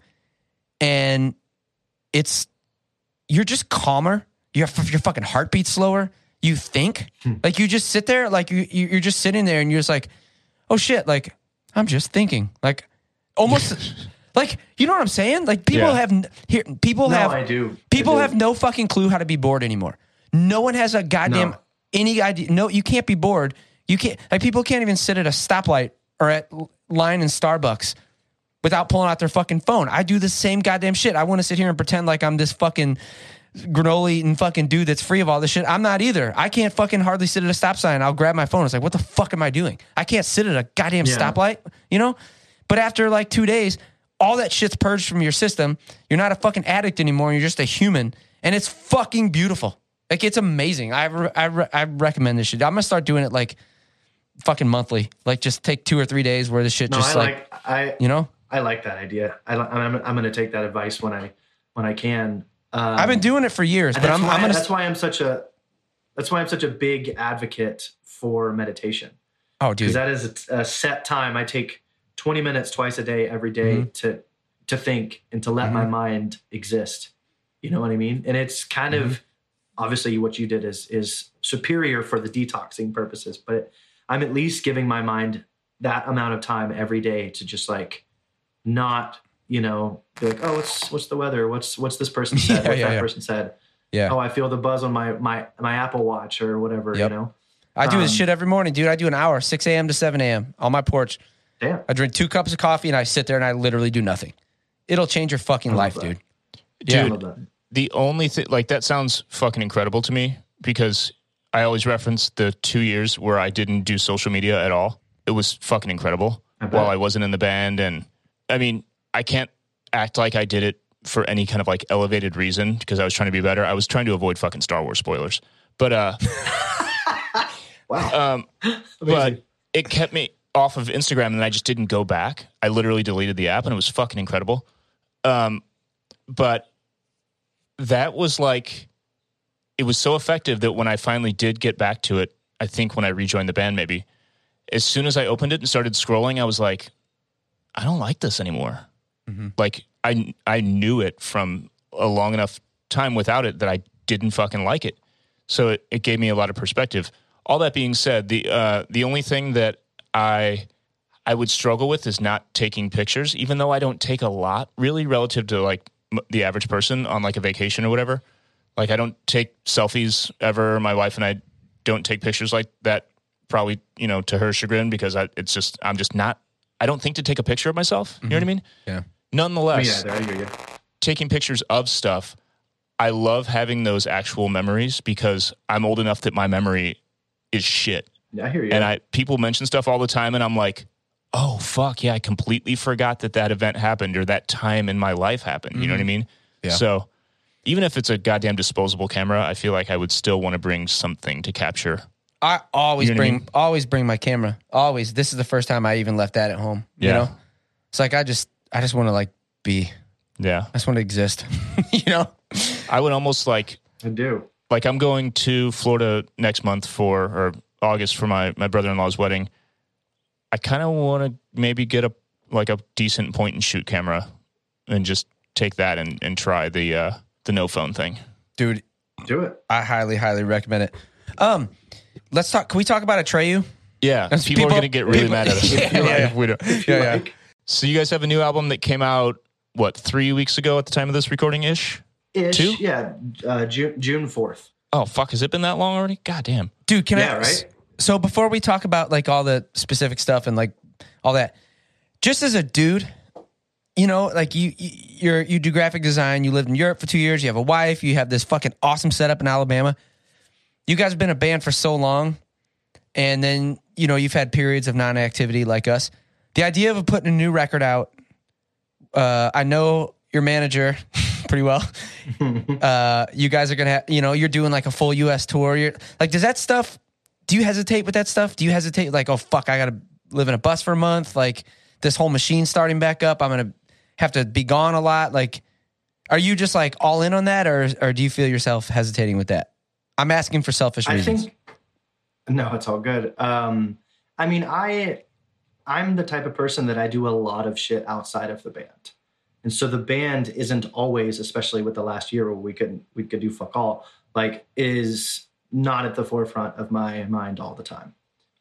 and it's you're just calmer. Your your fucking heartbeat slower. You think hmm. like you just sit there, like you you- you're just sitting there, and you're just like, oh shit, like I'm just thinking, like almost. Like you know what I'm saying? Like people Yeah. have here. People No, have I do. I People do. have no fucking clue how to be bored anymore. No one has a goddamn No. any idea. No, you can't be bored. You can't like people can't even sit at a stoplight or at line in Starbucks without pulling out their fucking phone. I do the same goddamn shit. I want to sit here and pretend like I'm this fucking granola eating fucking dude that's free of all this shit. I'm not either. I can't fucking hardly sit at a stop sign. I'll grab my phone. It's like, what the fuck am I doing? I can't sit at a goddamn Yeah. stoplight, you know? But after like two days, all that shit's purged from your system. You're not a fucking addict anymore. You're just a human. And it's fucking beautiful. Like, it's amazing. I, re- I, re- I recommend this shit. I'm going to start doing it like fucking monthly. Like, just take two or three days where this shit No, just I like, like, I you know? I like that idea. I, I'm I'm going to take that advice when I when I can. Um, I've been doing it for years, but I'm, why, I'm going that's why I'm such a that's why I'm such a big advocate for meditation Oh, dude, because that is a, a set time. I take 20 minutes twice a day every day Mm-hmm. to to think and to let my mind exist. You know what I mean? And it's kind Mm-hmm. of obviously what you did is is superior for the detoxing purposes, but I'm at least giving my mind that amount of time every day to just like not you know be like oh what's what's the weather what's what's this person said Yeah, what yeah, that yeah. person said Yeah. oh I feel the buzz on my my my Apple Watch or whatever Yep. you know I do this um, shit every morning, dude. I do an hour, 6 a.m. to 7 a.m. on my porch. damn I drink two cups of coffee and I sit there and I literally do nothing. It'll change your fucking life, that. dude. I Yeah. the only thing like that sounds fucking incredible to me because I always reference the two years where I didn't do social media at all. It was fucking incredible bet. while I wasn't in the band. And I mean, I can't act like I did it for any kind of like elevated reason because I was trying to be better. I was trying to avoid fucking Star Wars spoilers. But, uh, wow um, but it kept me off of Instagram and I just didn't go back. I literally deleted the app and it was fucking incredible. Um, but that was like, it was so effective that when I finally did get back to it, I think when I rejoined the band, maybe as soon as I opened it and started scrolling, I was like, I don't like this anymore. Like I, I knew it from a long enough time without it that I didn't fucking like it. So it, it gave me a lot of perspective. All that being said, the uh, the only thing that I I would struggle with is not taking pictures, even though I don't take a lot really relative to like m- the average person on like a vacation or whatever. Like I don't take selfies ever. My wife and I don't take pictures like that. Probably you know to her chagrin because I, it's just I'm just not. I don't think to take a picture of myself. You know what I mean? Yeah. Nonetheless, oh, yeah I hear you taking pictures of stuff, I love having those actual memories because I'm old enough that my memory is shit. Yeah, I hear you And I people mention stuff all the time and I'm like, "Oh fuck, yeah, I completely forgot that that event happened or that time in my life happened." You know what I mm-hmm. mean? Yeah. So, even if it's a goddamn disposable camera, I feel like I would still want to bring something to capture. I always You know what I bring mean? always bring my camera. Always. This is the first time I even left that at home. Yeah. You know? It's like I just I just want to like be. Yeah. I just want to exist. you know? I would almost like I do like I'm going to Florida next month for or August for my my brother in law's wedding. I kind of want to maybe get a like a decent point and shoot camera and just take that and and try the uh the no phone thing. Dude, do it I highly, highly recommend it. Um, let's talk can we talk about Atreyu? Yeah, That's people, people- are gonna get really people- mad at us Yeah, if yeah. we don't. If you Yeah, yeah. like. So you guys have a new album that came out what three weeks ago at the time of this recording ish. Ish, Two? yeah uh, June June fourth Oh fuck, has it been that long already? God damn. Dude, can Yeah, I right? So before we talk about like all the specific stuff and like all that, just as a dude, you know, like you you you're, you do graphic design, you lived in Europe for 2 years, you have a wife, you have this fucking awesome setup in Alabama. You guys have been a band for so long and then, you know, you've had periods of non-activity like us. The idea of putting a new record out uh I know your manager pretty well. uh you guys are going to have, you know, you're doing like a full US tour. You're like does that stuff do you hesitate with that stuff? Do you hesitate like, oh fuck, I gotta live in a bus for a month? Like this whole machine starting back up, I'm gonna have to be gone a lot. Like, are you just like all in on that, or or do you feel yourself hesitating with that? I'm asking for selfish I reasons. think no, it's all good. Um, I mean, I I'm the type of person that I do a lot of shit outside of the band, and so the band isn't always, especially with the last year where we could we could do fuck all, like is not at the forefront of my mind all the time.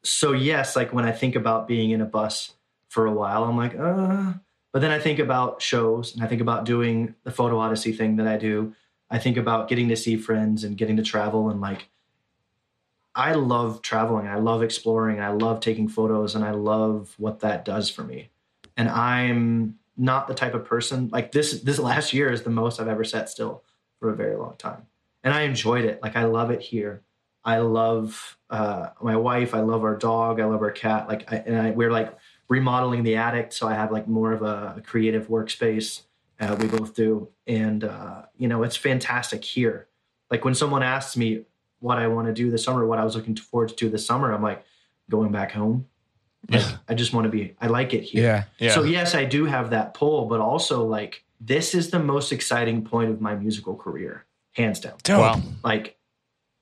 So yes, like when I think about being in a bus for a while, I'm like, uh. But then I think about shows and I think about doing the photo odyssey thing that I do. I think about getting to see friends and getting to travel and like I love traveling. I love exploring. I love taking photos and I love what that does for me. And I'm not the type of person like this this last year is the most I've ever sat still for a very long time. And I enjoyed it. Like I love it here. I love uh, my wife. I love our dog. I love our cat. Like, I, and I, we're like remodeling the attic, so I have like more of a, a creative workspace. Uh, we both do, and uh, you know, it's fantastic here. Like when someone asks me what I want to do this summer, what I was looking forward to do this summer, I'm like going back home. Like, Yeah. I just want to be. I like it here. Yeah. Yeah. So yes, I do have that pull, but also like this is the most exciting point of my musical career, hands down. Dope. Wow. Like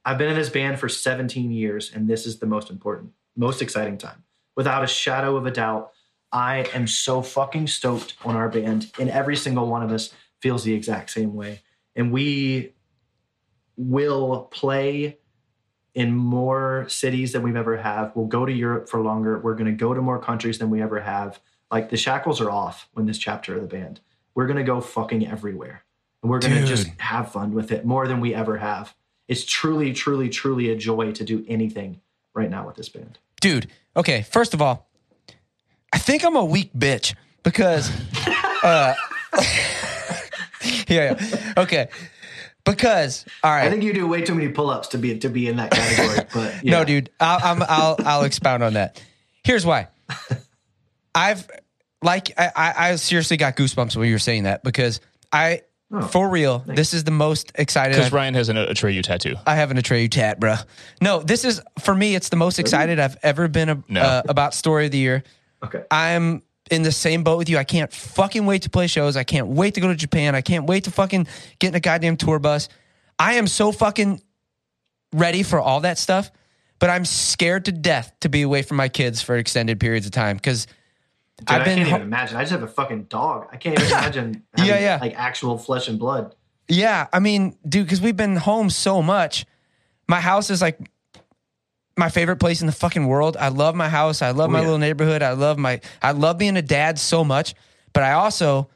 I've been in this band for 17 years, and this is the most important, most exciting time. Without a shadow of a doubt, I am so fucking stoked on our band, and every single one of us feels the exact same way. And we will play in more cities than we've ever have. We'll go to Europe for longer. We're going to go to more countries than we ever have. Like the shackles are off when this chapter of the band. We're going to go fucking everywhere. And we're going to just have fun with it more than we ever have. It's truly, truly, truly a joy to do anything right now with this band. dude. Okay, first of all, I think I'm a weak bitch because, uh, yeah, yeah, okay, because all right, I think you do way too many pull-ups to be to be in that category. But yeah. no, dude, I'll, I'm, I'll I'll expound on that. Here's why. I've like I, I I seriously got goosebumps when you were saying that because I Oh, for real this is the most excited Because Ryan has an Atreyu tattoo. I have an Atreyu tat, bro. No, this is for me. It's the most excited I've ever been a, No. uh, about story of the year. Okay. I'm in the same boat with you. I can't fucking wait to play shows. I can't wait to go to Japan. I can't wait to fucking get in a goddamn tour bus. I am so fucking ready for all that stuff, but I'm scared to death to be away from my kids for extended periods of time because I've I been can't even imagine. I just have a fucking dog. I can't even imagine. Having, Yeah, yeah. Like actual flesh and blood. Yeah, I mean, dude, because we've been home so much. My house is like my favorite place in the fucking world. I love my house. I love Oh, my yeah. little neighborhood. I love my I love being a dad so much, but I also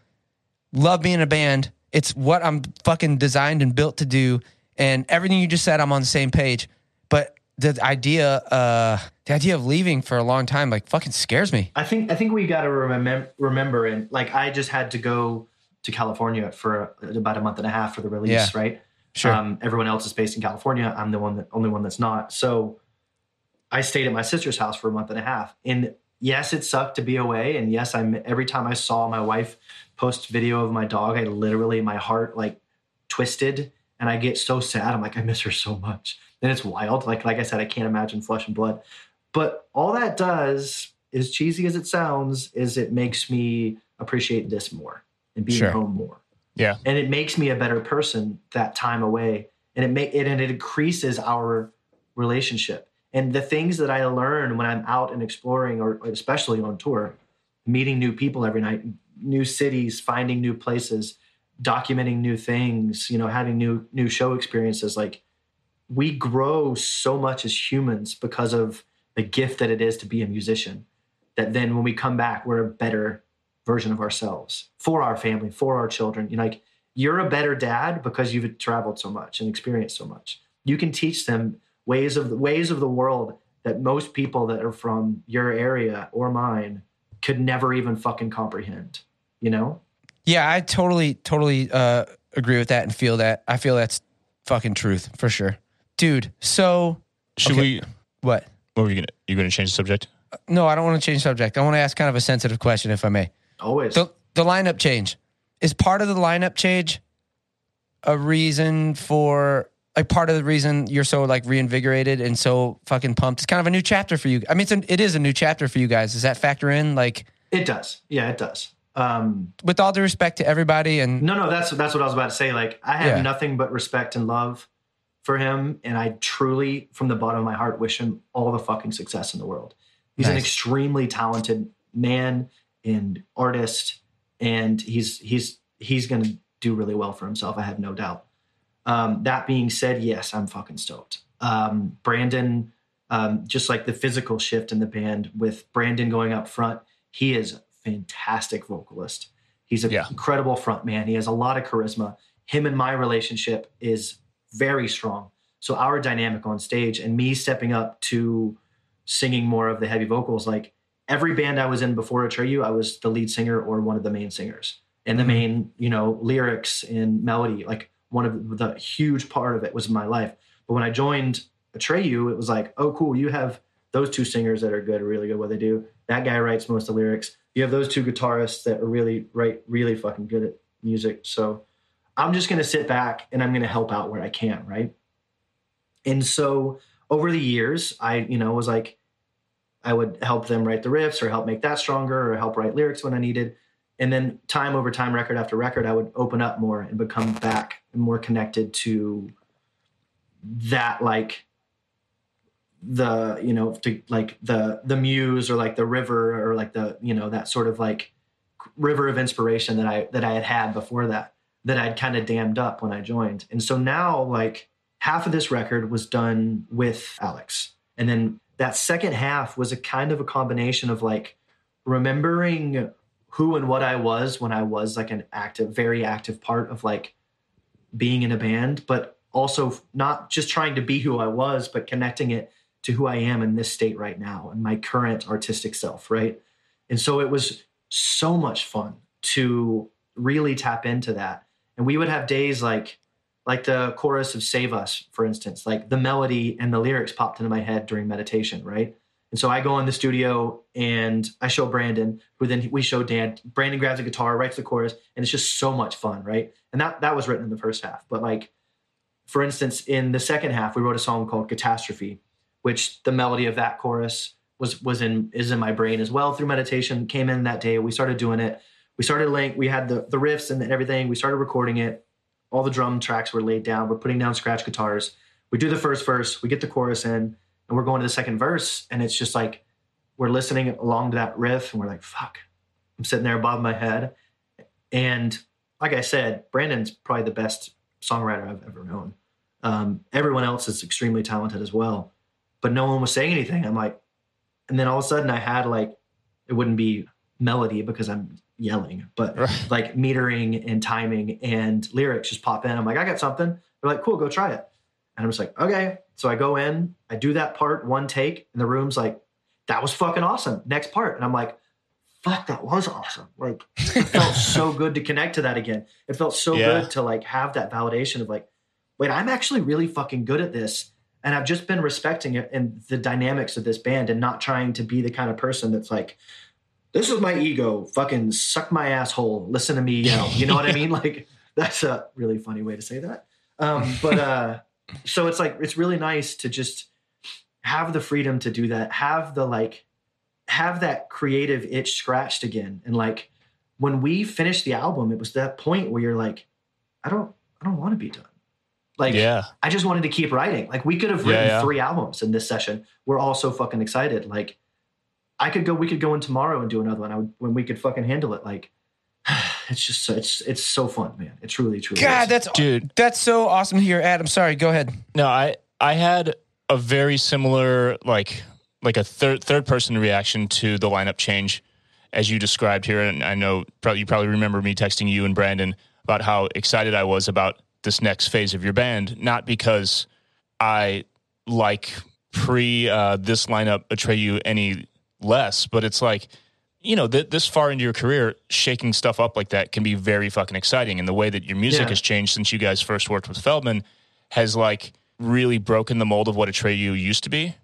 love being a band. It's what I'm fucking designed and built to do. And everything you just said, I'm on the same page. But the idea, uh, the idea of leaving for a long time, like fucking scares me. I think I think we got to remember remember and like I just had to go to California for about a month and a half for the release, Yeah. right? Sure. Um, everyone else is based in California. I'm the one that only one that's not. So I stayed at my sister's house for a month and a half. And yes, it sucked to be away. And yes, I'm every time I saw my wife post video of my dog, I literally my heart like twisted and I get so sad. I'm like, I miss her so much. And it's wild. Like like I said, I can't imagine flesh and blood. But all that does, as cheesy as it sounds, is it makes me appreciate this more and being Sure. home more Yeah. and it makes me a better person that time away and it make it and it increases our relationship and the things that i learn when i'm out and exploring or especially on tour meeting new people every night new cities finding new places documenting new things you know having new new show experiences like we grow so much as humans because of the gift that it is to be a musician that then when we come back we're a better version of ourselves for our family for our children. You know like you're a better dad because you've traveled so much and experienced so much. You can teach them ways of the ways of the world that most people that are from your area or mine could never even fucking comprehend you know Yeah, I totally, totally uh, agree with that and feel that. I feel that's fucking truth for sure, dude. So Should Okay. we? what? What were you gonna? You gonna change the subject? No, I don't want to change subject. I want to ask kind of a sensitive question, if I may. always The the lineup change is part of the lineup change a reason for like part of the reason you're so like reinvigorated and so fucking pumped. It's kind of a new chapter for you. I mean, it's an, it is a new chapter for you guys. Does that factor in? Like, it does yeah it does um with all due respect to everybody, and No, no, that's that's what I was about to say. Like I have Yeah. nothing but respect and love for him, and I truly, from the bottom of my heart, wish him all the fucking success in the world. He's an extremely talented man and artist, and he's he's he's going to do really well for himself. I have no doubt. Um, that being said, yes, I'm fucking stoked. Um, Brandon, um, just like the physical shift in the band with Brandon going up front, he is a fantastic vocalist. He's an Yeah. incredible front man. He has a lot of charisma. Him and my relationship is very strong. So our dynamic on stage and me stepping up to singing more of the heavy vocals, like every band I was in before Atreyu, I was the lead singer or one of the main singers. And the main, you know, lyrics and melody, like one of the huge part of it was my life. But when I joined Atreyu, it was like, oh, cool, you have those two singers that are good, really good what they do. That guy writes most of the lyrics. You have those two guitarists that are really write really fucking good at music. So I'm just gonna sit back and I'm gonna help out where I can, right? And so over the years, I, you know, was like, I would help them write the riffs or help make that stronger or help write lyrics when I needed. And then time over time, record after record, I would open up more and become back and more connected to that like the you know to like the the muse or like the river or like the you know that sort of like river of inspiration that I that I had had before that that I'd kind of dammed up when I joined. And so now like half of this record was done with Alex. And then that second half was a kind of a combination of like remembering who and what I was when I was like an active very active part of like being in a band, but also not just trying to be who I was, but connecting it to who I am in this state right now and my current artistic self, right? And so it was so much fun to really tap into that. And we would have days like like the chorus of Save Us, for instance, like the melody and the lyrics popped into my head during meditation, right? And so I go in the studio and I show Brandon, who then we show Dan. Brandon grabs a guitar, writes the chorus, and it's just so much fun, right? And that that was written in the first half. But like, for instance, in the second half, we wrote a song called Catastrophe, which the melody of that chorus was was in is in my brain as well through meditation. Came in that day. We started doing it. We started laying. We had the the riffs and everything. We started recording it. All the drum tracks were laid down. We're putting down scratch guitars. We do the first verse. We get the chorus in, and we're going to the second verse. And it's just like we're listening along to that riff, and we're like, "Fuck!" I'm sitting there above my head. And like I said, Brandon's probably the best songwriter I've ever known. Um, everyone else is extremely talented as well, but no one was saying anything. I'm like, and then all of a sudden I had like, it wouldn't be melody because I'm yelling, but Right. like metering and timing and lyrics just pop in. I'm like, I got something. They're like, cool, go try it. And I'm just like, okay. So I go in, I do that part, one take, and the room's like, that was fucking awesome. Next part. And I'm like, fuck, that was awesome. Like, it felt so good to connect to that again. It felt so Yeah. good to like have that validation of like, wait, I'm actually really fucking good at this. And I've just been respecting it and the dynamics of this band and not trying to be the kind of person that's like, this is my ego. Fucking suck my asshole. Listen to me yell. You know what I mean? Like that's a really funny way to say that. Um, but uh, so it's like it's really nice to just have the freedom to do that. Have the like, have that creative itch scratched again. And like when we finished the album, it was that point where you're like, I don't, I don't want to be done. Like, yeah. I just wanted to keep writing. Like we could have Yeah, written yeah. three albums in this session. We're all so fucking excited. Like I could go, we could go in tomorrow and do another one. I would, when we could fucking handle it. Like it's just, so- it's, it's so fun, man. It's really truly. God, is. that's Dude. That's so awesome to hear, Adam. Sorry, go ahead. No, I I had a very similar like like a third third person reaction to the lineup change as you described here, and I know probably you probably remember me texting you and Brandon about how excited I was about this next phase of your band, not because I like pre uh, this lineup Atreyu any less, but it's like you know th- this far into your career, shaking stuff up like that can be very fucking exciting, and the way that your music Yeah. has changed since you guys first worked with Feldmann has like really broken the mold of what a Atreyu used to be.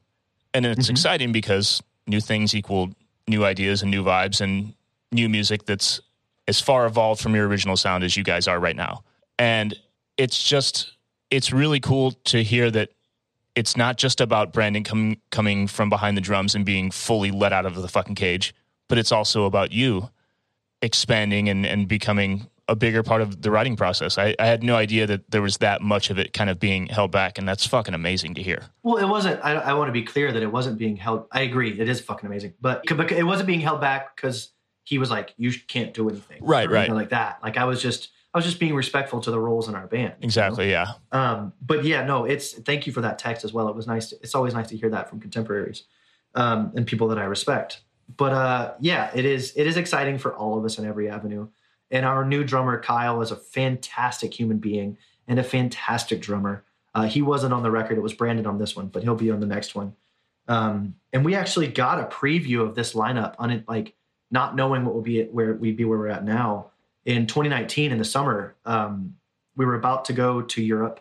And it's mm-hmm. exciting because new things equal new ideas and new vibes and new music that's as far evolved from your original sound as you guys are right now. And it's just it's really cool to hear that it's not just about Brandon com- coming from behind the drums and being fully let out of the fucking cage, but it's also about you expanding and, and becoming a bigger part of the writing process. I, I had no idea that there was that much of it kind of being held back, and that's fucking amazing to hear. Well, it wasn't. I, I want to be clear that it wasn't being held. I agree, it is fucking amazing, but but it wasn't being held back because he was like, "You can't do anything," Right, right. like that. Like I was just, I was just being respectful to the roles in our band. you know? Exactly, yeah. Um, but yeah, no, it's thank you for that text as well. It was nice. To, it's always nice to hear that from contemporaries um, and people that I respect. But uh, yeah, it is. It is exciting for all of us in every avenue. And our new drummer Kyle is a fantastic human being and a fantastic drummer. Uh, he wasn't on the record; it was Brandon on this one, but he'll be on the next one. Um, and we actually got a preview of this lineup on it, like not knowing what will be where we'd be where we're at now in 2019 in the summer. Um, we were about to go to Europe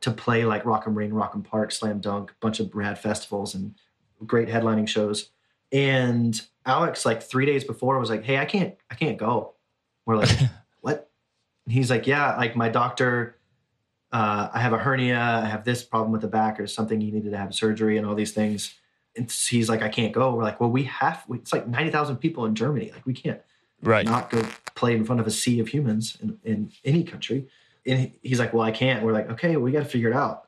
to play like Rock am Ring, Rock im Park, Slam Dunk, a bunch of rad festivals and great headlining shows. And Alex, like three days before, was like, "Hey, I can't, I can't go." We're like, "What?" And he's like, "Yeah, like my doctor, uh, I have a hernia, I have this problem with the back, or something. He needed to have surgery and all these things." And he's like, "I can't go." We're like, "Well, we have. It's like ninety thousand people in Germany. Like, we can't Right. not go play in front of a sea of humans in, in any country. And he's like, Well, I can't. We're like, Okay, we got to figure it out.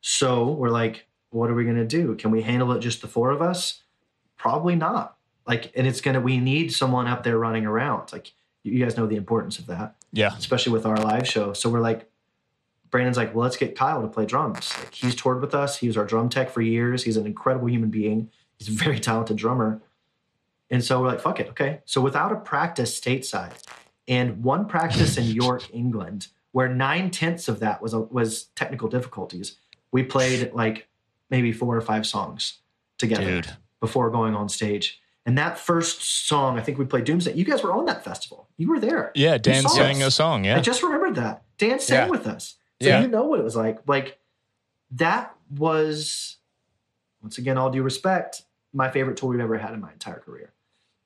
So we're like, What are we going to do? Can we handle it just the four of us? Probably not. Like, and it's going to, we need someone up there running around. Like, you guys know the importance of that, Yeah. especially with our live show. So we're like, Brandon's like, Well, let's get Kyle to play drums. Like, he's toured with us. He was our drum tech for years. He's an incredible human being. He's a very talented drummer. And so we're like, fuck it. Okay. So without a practice stateside and one practice in York, England, where nine tenths of that was, was technical difficulties, we played like maybe four or five songs together Dude. Before going on stage. And that first song, I think we played Doomsday. You guys were on that festival. You were there. Yeah. Dan sang us. a song. Yeah. I just remembered that. Dan sang Yeah. with us. So Yeah. you know what it was like. Like that was once again, all due respect, my favorite tour we've ever had in my entire career.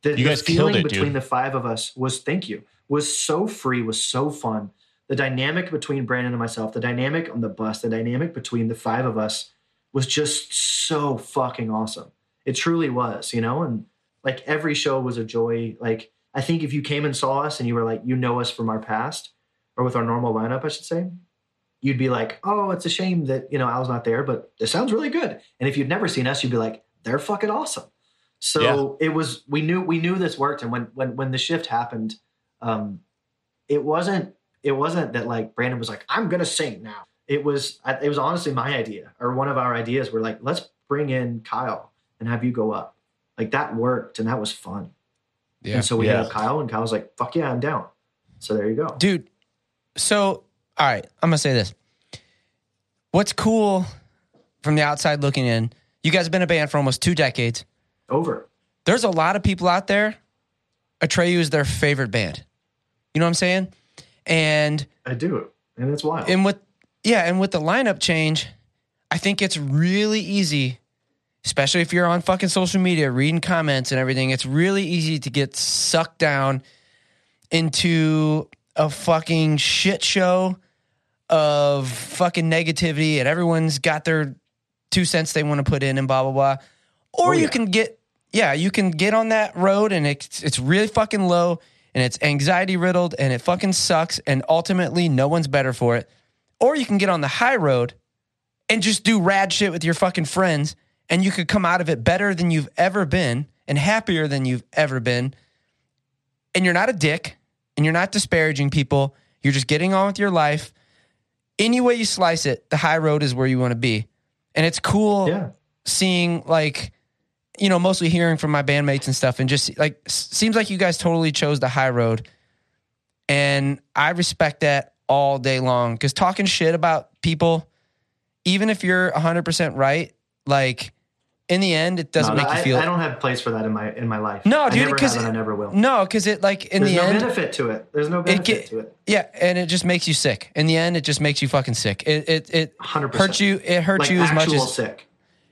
The, You the guys killed feeling it, between dude. the five of us was thank you, was so free, was so fun. The dynamic between Brandon and myself, the dynamic on the bus, the dynamic between the five of us was just so fucking awesome. It truly was, you know, and like every show was a joy. Like I think if you came and saw us and you were like, you know us from our past, or with our normal lineup, I should say, you'd be like, oh, it's a shame that you know Al's not there, but it sounds really good. And if you'd never seen us, you'd be like, they're fucking awesome. So it was we knew we knew this worked, and when when when the shift happened, um, it wasn't it wasn't that like Brandon was like, I'm gonna sing now. It was it was honestly my idea or one of our ideas. We're like, let's bring in Kyle and have you go up. Like that worked, and that was fun. Yeah. And so we Yeah. hit up Kyle, and Kyle's like, "Fuck yeah, I'm down." So there you go. dude. So, all right, I'm gonna say this. What's cool from the outside looking in? You guys have been a band for almost two decades. Over. There's a lot of people out there. Atreyu is their favorite band. You know what I'm saying? And I do and it's wild. and with yeah, and with the lineup change, I think it's really easy, especially if you're on fucking social media reading comments and everything. It's really easy to get sucked down into a fucking shit show of fucking negativity, and everyone's got their two cents they want to put in and blah blah blah. Or Oh, you yeah. can get yeah, you can get on that road and it's it's really fucking low and it's anxiety riddled and it fucking sucks and ultimately no one's better for it. Or you can get on the high road and just do rad shit with your fucking friends and you could come out of it better than you've ever been and happier than you've ever been. And you're not a dick and you're not disparaging people. You're just getting on with your life. Any way you slice it, the high road is where you want to be. And it's cool yeah. seeing like you know mostly hearing from my bandmates and stuff and just like seems like you guys totally chose the high road and i respect that all day long because talking shit about people even if you're 100% right like in the end it doesn't No, make I, you feel I don't have place for that in my in my life. No, I dude, never 'cause have and I never will. no because it like in the end. There's the no end benefit to it. There's no benefit get- to it. yeah and it just makes you sick in the end it just makes you fucking sick it it, it 100%. hurts you it hurts Like you as much as sick.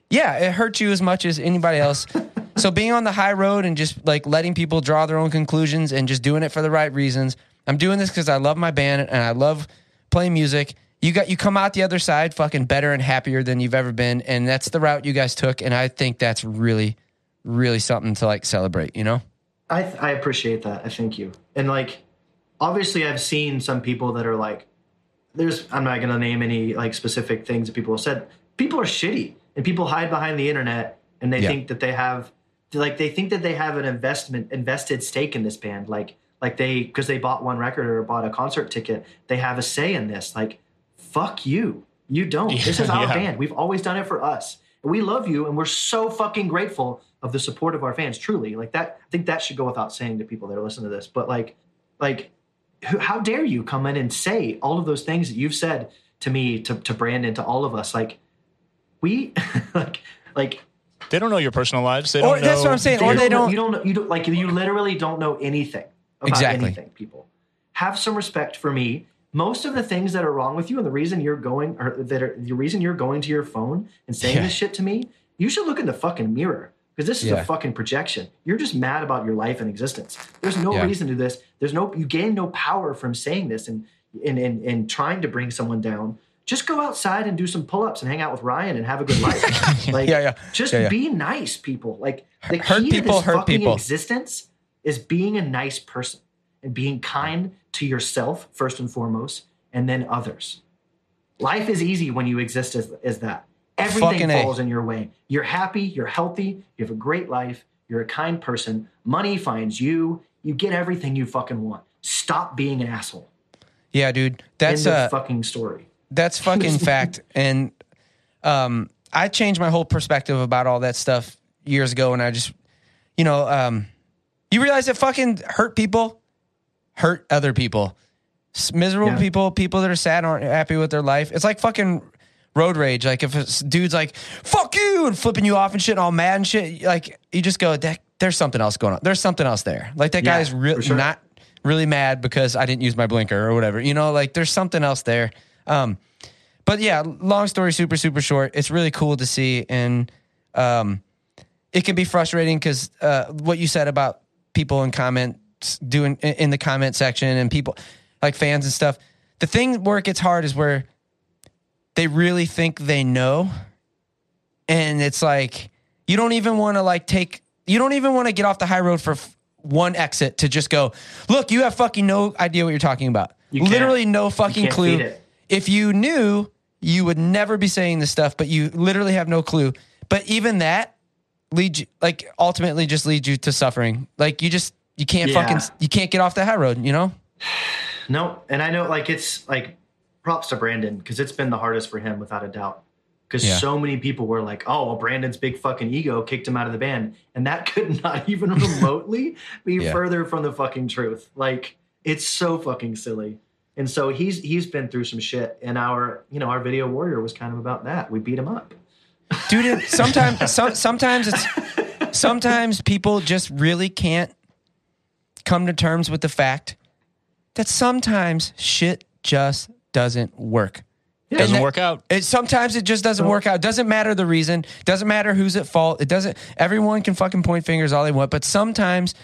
yeah, it hurts you as much as anybody else. so being on the high road and just like letting people draw their own conclusions and just doing it for the right reasons. I'm doing this because I love my band and I love playing music. You got you come out the other side fucking better and happier than you've ever been, and that's the route you guys took. And I think that's really, really something to like celebrate. You know? I I appreciate that. I thank you. And like, obviously, I've seen some people that are like, there's. I'm not gonna name any like specific things that people have said. People are shitty, and people hide behind the internet, and they Yeah. think that they have, like, they think that they have an investment invested stake in this band, like. Like they, because they bought one record or bought a concert ticket, they have a say in this. Like, fuck you. You don't. This is our Yeah. band. We've always done it for us. We love you and we're so fucking grateful of the support of our fans, truly. Like that, I think that should go without saying to people that are listening to this. But like, like, who- how dare you come in and say all of those things that you've said to me, to, to Brandon, to all of us? Like, we, like, like, They don't know your personal lives. They don't that's know- what I'm saying. they Or they know- don't. You don't. know- You don't like. You literally don't know anything about Exactly. anything. People have some respect for me most of the things that are wrong with you and the reason you're going or that are the reason you're going to your phone and saying Yeah. this shit to me, you should look in the fucking mirror because this is Yeah. a fucking projection. You're just mad about your life and existence. There's no Yeah. reason to this. There's no you gain no power from saying this and and and, and trying to bring someone down. Just go outside and do some pull-ups and hang out with Ryan and have a good life. like, Yeah, yeah. just be nice, people. Like the Hurt key people, to this fucking people. existence is being a nice person and being kind to yourself first and foremost, and then others. Life is easy when you exist as, as that. Everything Fucking A. falls in your way. You're happy, you're healthy, you have a great life, you're a kind person. Money finds you, you get everything you fucking want. Stop being an asshole. Yeah, dude. That's of uh fucking story. That's fucking fact. And um, I changed my whole perspective about all that stuff years ago. And I just, you know, um, you realize that fucking hurt people hurt other people. Miserable Yeah. people, people that are sad, aren't happy with their life. It's like fucking road rage. Like if a s- dude's like, fuck you, and flipping you off and shit, and all mad and shit, like you just go, "That- there's something else going on. There's something else there. Like that Yeah, guy's real for sure. not really mad because I didn't use my blinker or whatever. You know, like there's something else there. Um, but yeah, long story super super short. It's really cool to see, and um, it can be frustrating because uh, what you said about people in comments doing in the comment section and people like fans and stuff. The thing where it gets hard is where they really think they know, and it's like you don't even want to like take you don't even want to get off the high road for f- one exit to just go look you have fucking no idea what you're talking about. You literally no fucking clue. if you knew you would never be saying this stuff but you literally have no clue. But even that leads you like ultimately just leads you to suffering. Like you just you can't Yeah. fucking you can't get off the high road you know No, and I know like it's like props to Brandon because it's been the hardest for him without a doubt. Because Yeah. so many people were like, "Oh, well, Brandon's big fucking ego kicked him out of the band," and that could not even remotely be Yeah. further from the fucking truth. Like it's so fucking silly. And so he's he's been through some shit, and our you know our video warrior was kind of about that. We beat him up. dude sometimes some, sometimes it's sometimes people just really can't come to terms with the fact that sometimes shit just doesn't work Doesn't that- work out. it sometimes it just doesn't work out. It doesn't matter the reason. Doesn't matter who's at fault. It doesn't. Everyone can fucking point fingers all they want, but sometimes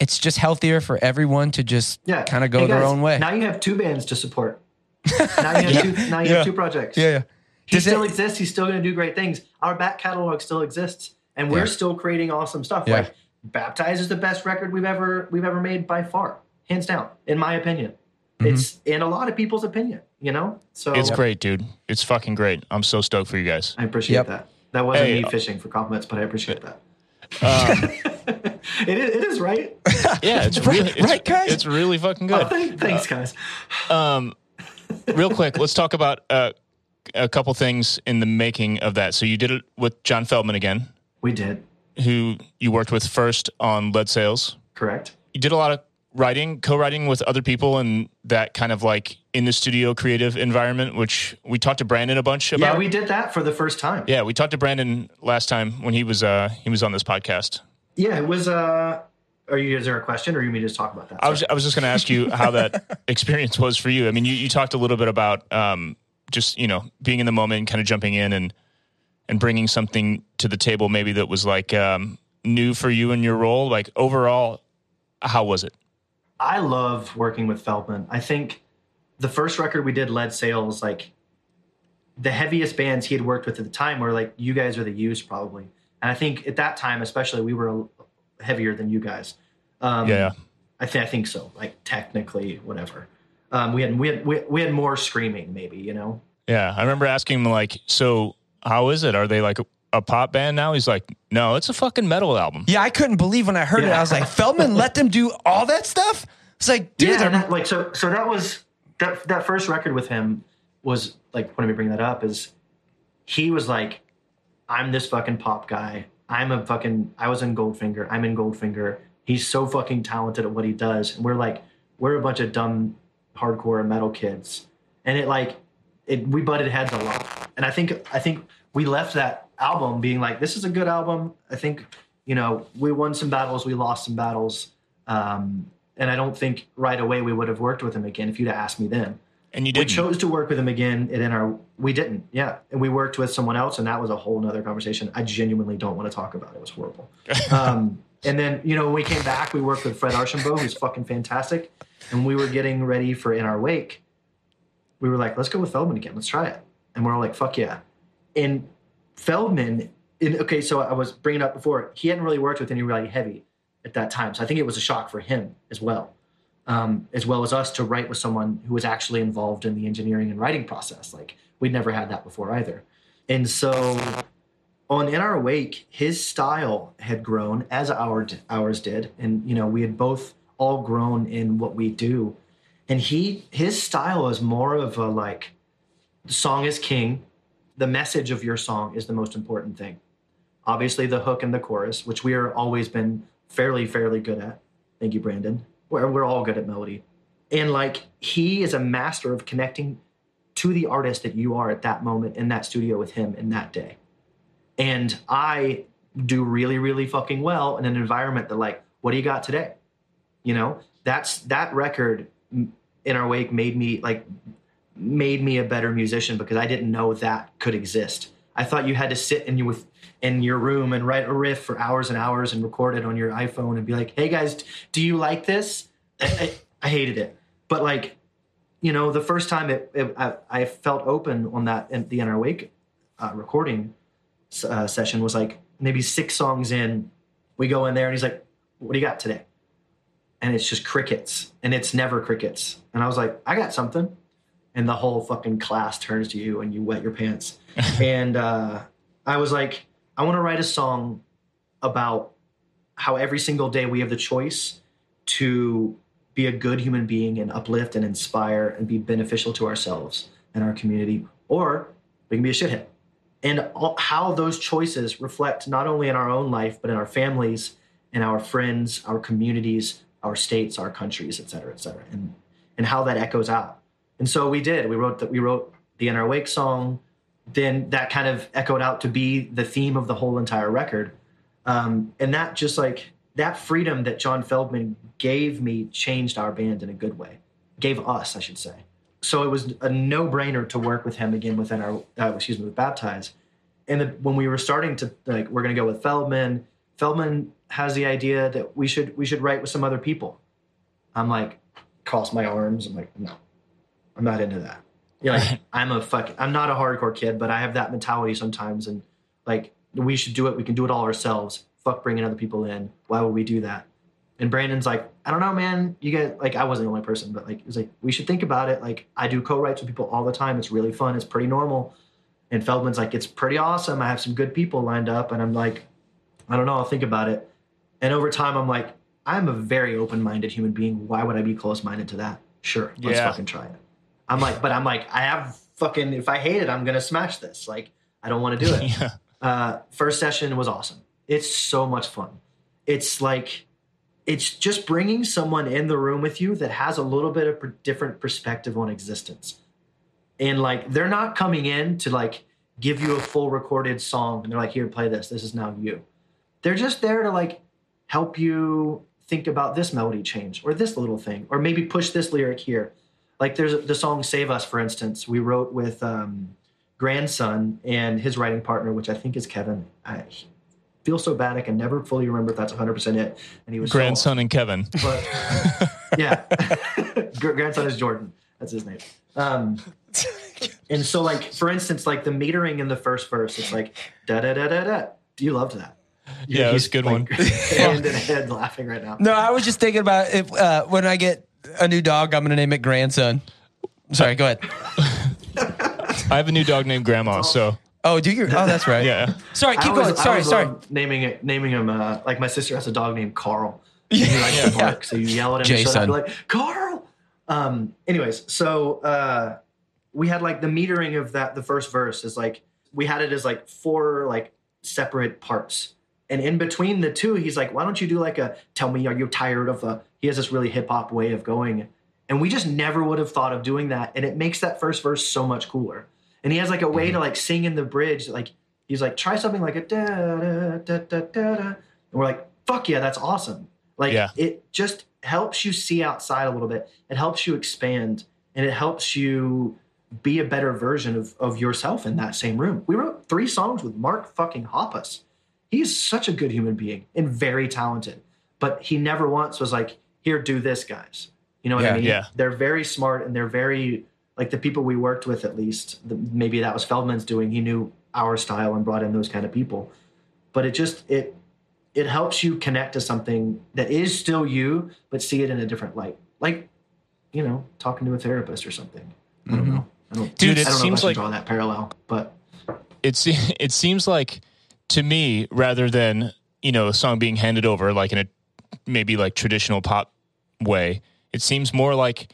it's just healthier for everyone to just Yeah, kind of go Hey, their own way. Now you have two bands to support. now you have two. Now you Yeah. have two projects. yeah, yeah. he Does still it- exists. He's still going to do great things. Our back catalog still exists, and we're Yeah. still creating awesome stuff. Yeah. Like Baptize is the best record we've ever we've ever made by far, hands down, in my opinion. Mm-hmm. It's in a lot of people's opinion. You know, so It's great, dude. It's fucking great. I'm so stoked for you guys. I appreciate Yep. that. That wasn't Hey, me uh, fishing for compliments, but I appreciate that. Um, It is, it is right. yeah, it's Right- really, it's, right, guys? It's really fucking Oh, good. thank- thanks, guys. Um, real quick, let's talk about uh, a couple things in the making of that. So you did it with John Feldmann again, We did who you worked with first on Lead Sails. correct. You did a lot of writing, co-writing with other people, and that kind of like in the studio creative environment, which we talked to Brandon a bunch about. Yeah, we did that for the first time. Yeah, we talked to Brandon last time when he was uh, he was on this podcast. Yeah, it was. Uh, are you? Is there a question, or you mean just talk about that? I was I was just going to ask you how that experience was for you. I mean, you, you talked a little bit about um, just you know being in the moment, kind of jumping in and and bringing something to the table, maybe that was like um, new for you in your role. Like overall, how was it? I love working with Feldmann. I think the first record we did, Lead Sails, like the heaviest bands he had worked with at the time were like you guys are the used probably, and I think at that time especially we were heavier than you guys. Um, Yeah. I think I think so. Like technically, whatever. Um, we had we had we, we had more screaming, maybe you know. Yeah, I remember asking him like, so how is it? Are they like a, a pop band now? He's like, no, it's a fucking metal album. Yeah, I couldn't believe when I heard it. I was like, Feldmann let them do all that stuff. It's like, dude, yeah, they're that, like so. So that was that that first record with him was like. When we bring that up, is he was like, "I'm this fucking pop guy. I'm a fucking. I was in Goldfinger. I'm in Goldfinger. He's so fucking talented at what he does." And we're like, we're a bunch of dumb hardcore metal kids, and it like it. We butted heads a lot, and I think I think we left that album being like, "This is a good album." I think you know we won some battles, we lost some battles. Um, and I don't think right away we would have worked with him again if you'd have asked me then. And you didn't. chose to work with him again and in our we didn't yeah and we worked with someone else and that was a whole nother conversation i genuinely don't want to talk about it. it was horrible um, and then you know when we came back we worked with fred archambault who's fucking fantastic and we were getting ready for in our wake we were like let's go with feldmann again let's try it and we're all like fuck yeah and feldmann okay so i was bringing up before he hadn't really worked with any really heavy at that time so i think it was a shock for him as well um, as well as us to write with someone who was actually involved in the engineering and writing process. Like we'd never had that before either. And so on In Our Wake, his style had grown as our ours did. And you know, we had both all grown in what we do. And he his style is more of a like the song is king. The message of your song is the most important thing. Obviously the hook and the chorus, which we are always been fairly, fairly good at. Thank you, Brandon we're, we're all good at melody. And like he is a master of connecting to the artist that you are at that moment in that studio with him in that day. And I do really, really fucking well in an environment that like, what do you got today? You know, that's that record in our wake made me like made me a better musician because I didn't know that could exist. I thought you had to sit in you with in your room and write a riff for hours and hours and record it on your iPhone and be like, "Hey guys, do you like this?" I, I, I hated it, but like, you know, the first time it, it I, I, felt open on that in the In Our Wake uh, recording uh, session was like maybe six songs in. We go in there and he's like, "What do you got today?" And it's just crickets, and it's never crickets. And I was like, "I got something." And the whole fucking class turns to you and you wet your pants. and uh, I was like, I want to write a song about how every single day we have the choice to be a good human being and uplift and inspire and be beneficial to ourselves and our community, or we can be a shithead. And all, how those choices reflect not only in our own life, but in our families, in our friends, our communities, our states, our countries, et cetera, et cetera, and, and how that echoes out. And so we did. We wrote that. We wrote the In Our Wake song. Then that kind of echoed out to be the theme of the whole entire record. Um, and that just like that freedom that John Feldmann gave me changed our band in a good way. Gave us, I should say. So it was a no-brainer to work with him again within our, uh, excuse me, with Baptize. And the, when we were starting to like, we're going to go with Feldmann. Feldmann has the idea that we should we should write with some other people. I'm like, cross my arms. I'm like, no, I'm not into that. Yeah, like, I'm a fuck. I'm not a hardcore kid, but I have that mentality sometimes, and like we should do it. We can do it all ourselves fuck bringing other people in. Why would we do that? And Brandon's like, I don't know, man. You get like, I wasn't the only person, but like, he was like, we should think about it. Like, I do co-writes with people all the time. It's really fun. It's pretty normal. And Feldmann's like, it's pretty awesome. I have some good people lined up. And I'm like, I don't know. I'll think about it. And over time, I'm like, I'm a very open-minded human being. Why would I be close-minded to that? Sure, let's Yeah. fucking try it. I'm like, but I'm like, I have fucking. If I hate it, I'm gonna smash this. Like, I don't want to do it. yeah. Uh, first session was awesome. It's so much fun. It's like it's just bringing someone in the room with you that has a little bit of per- different perspective on existence. And like they're not coming in to like give you a full recorded song and they're like here play this. This is now you. They're just there to like help you think about this melody change or this little thing or maybe push this lyric here. Like there's the song Save Us for instance, we wrote with um grandson and his writing partner which I think is Kevin. I, feel so bad I can never fully remember if that's 100% it. And he was so Grandson and Kevin. but yeah, grandson is Jordan. That's his name. Um, and so, like for instance, like the metering in the first verse, it's like da da da da da. You loved that. Yeah, it was a good like, one. hand in head laughing right now. No, I was just thinking about if uh, when I get a new dog, I'm going to name it grandson. Sorry, go ahead. I have a new dog named Grandma, so Oh, do you? Oh, that's right. yeah. Sorry, I keep always- going. I Sorry, always sorry. love naming it, naming him. Uh, like my sister has a dog named Carl. And he likes to Yeah. bark, so you yell at him. and shut up, Jason. be like Carl. Um. Anyways, so uh, we had like the metering of that. The first verse is like we had it as like four like separate parts, and in between the two, he's like, "Why don't you do like a tell me are you tired of a?" He has this really hip hop way of going, and we just never would have thought of doing that, and it makes that first verse so much cooler. And he has like a way to like sing in the bridge, like he's like try something like a da da da da da da, and we're like, "Fuck yeah, that's awesome!" Like Yeah. it just helps you see outside a little bit. It helps you expand, and it helps you be a better version of, of yourself in that same room. We wrote three songs with Mark fucking Hoppus. He's such a good human being and very talented, but he never once was like, here, do this, guys. You know what Yeah, I mean? yeah. They're very smart and they're very, like the people we worked with, at least, the, maybe that was Feldmann's doing. He knew our style and brought in those kind of people. But it just, it, it helps you connect to something that is still you, but see it in a different light. Like, you know, talking to a therapist or something. I don't mm-hmm. know. I don't, Dude, it I don't seems know like- if I should draw that parallel, but it it seems like to me rather than you know a song being handed over like in a maybe like traditional pop way it seems more like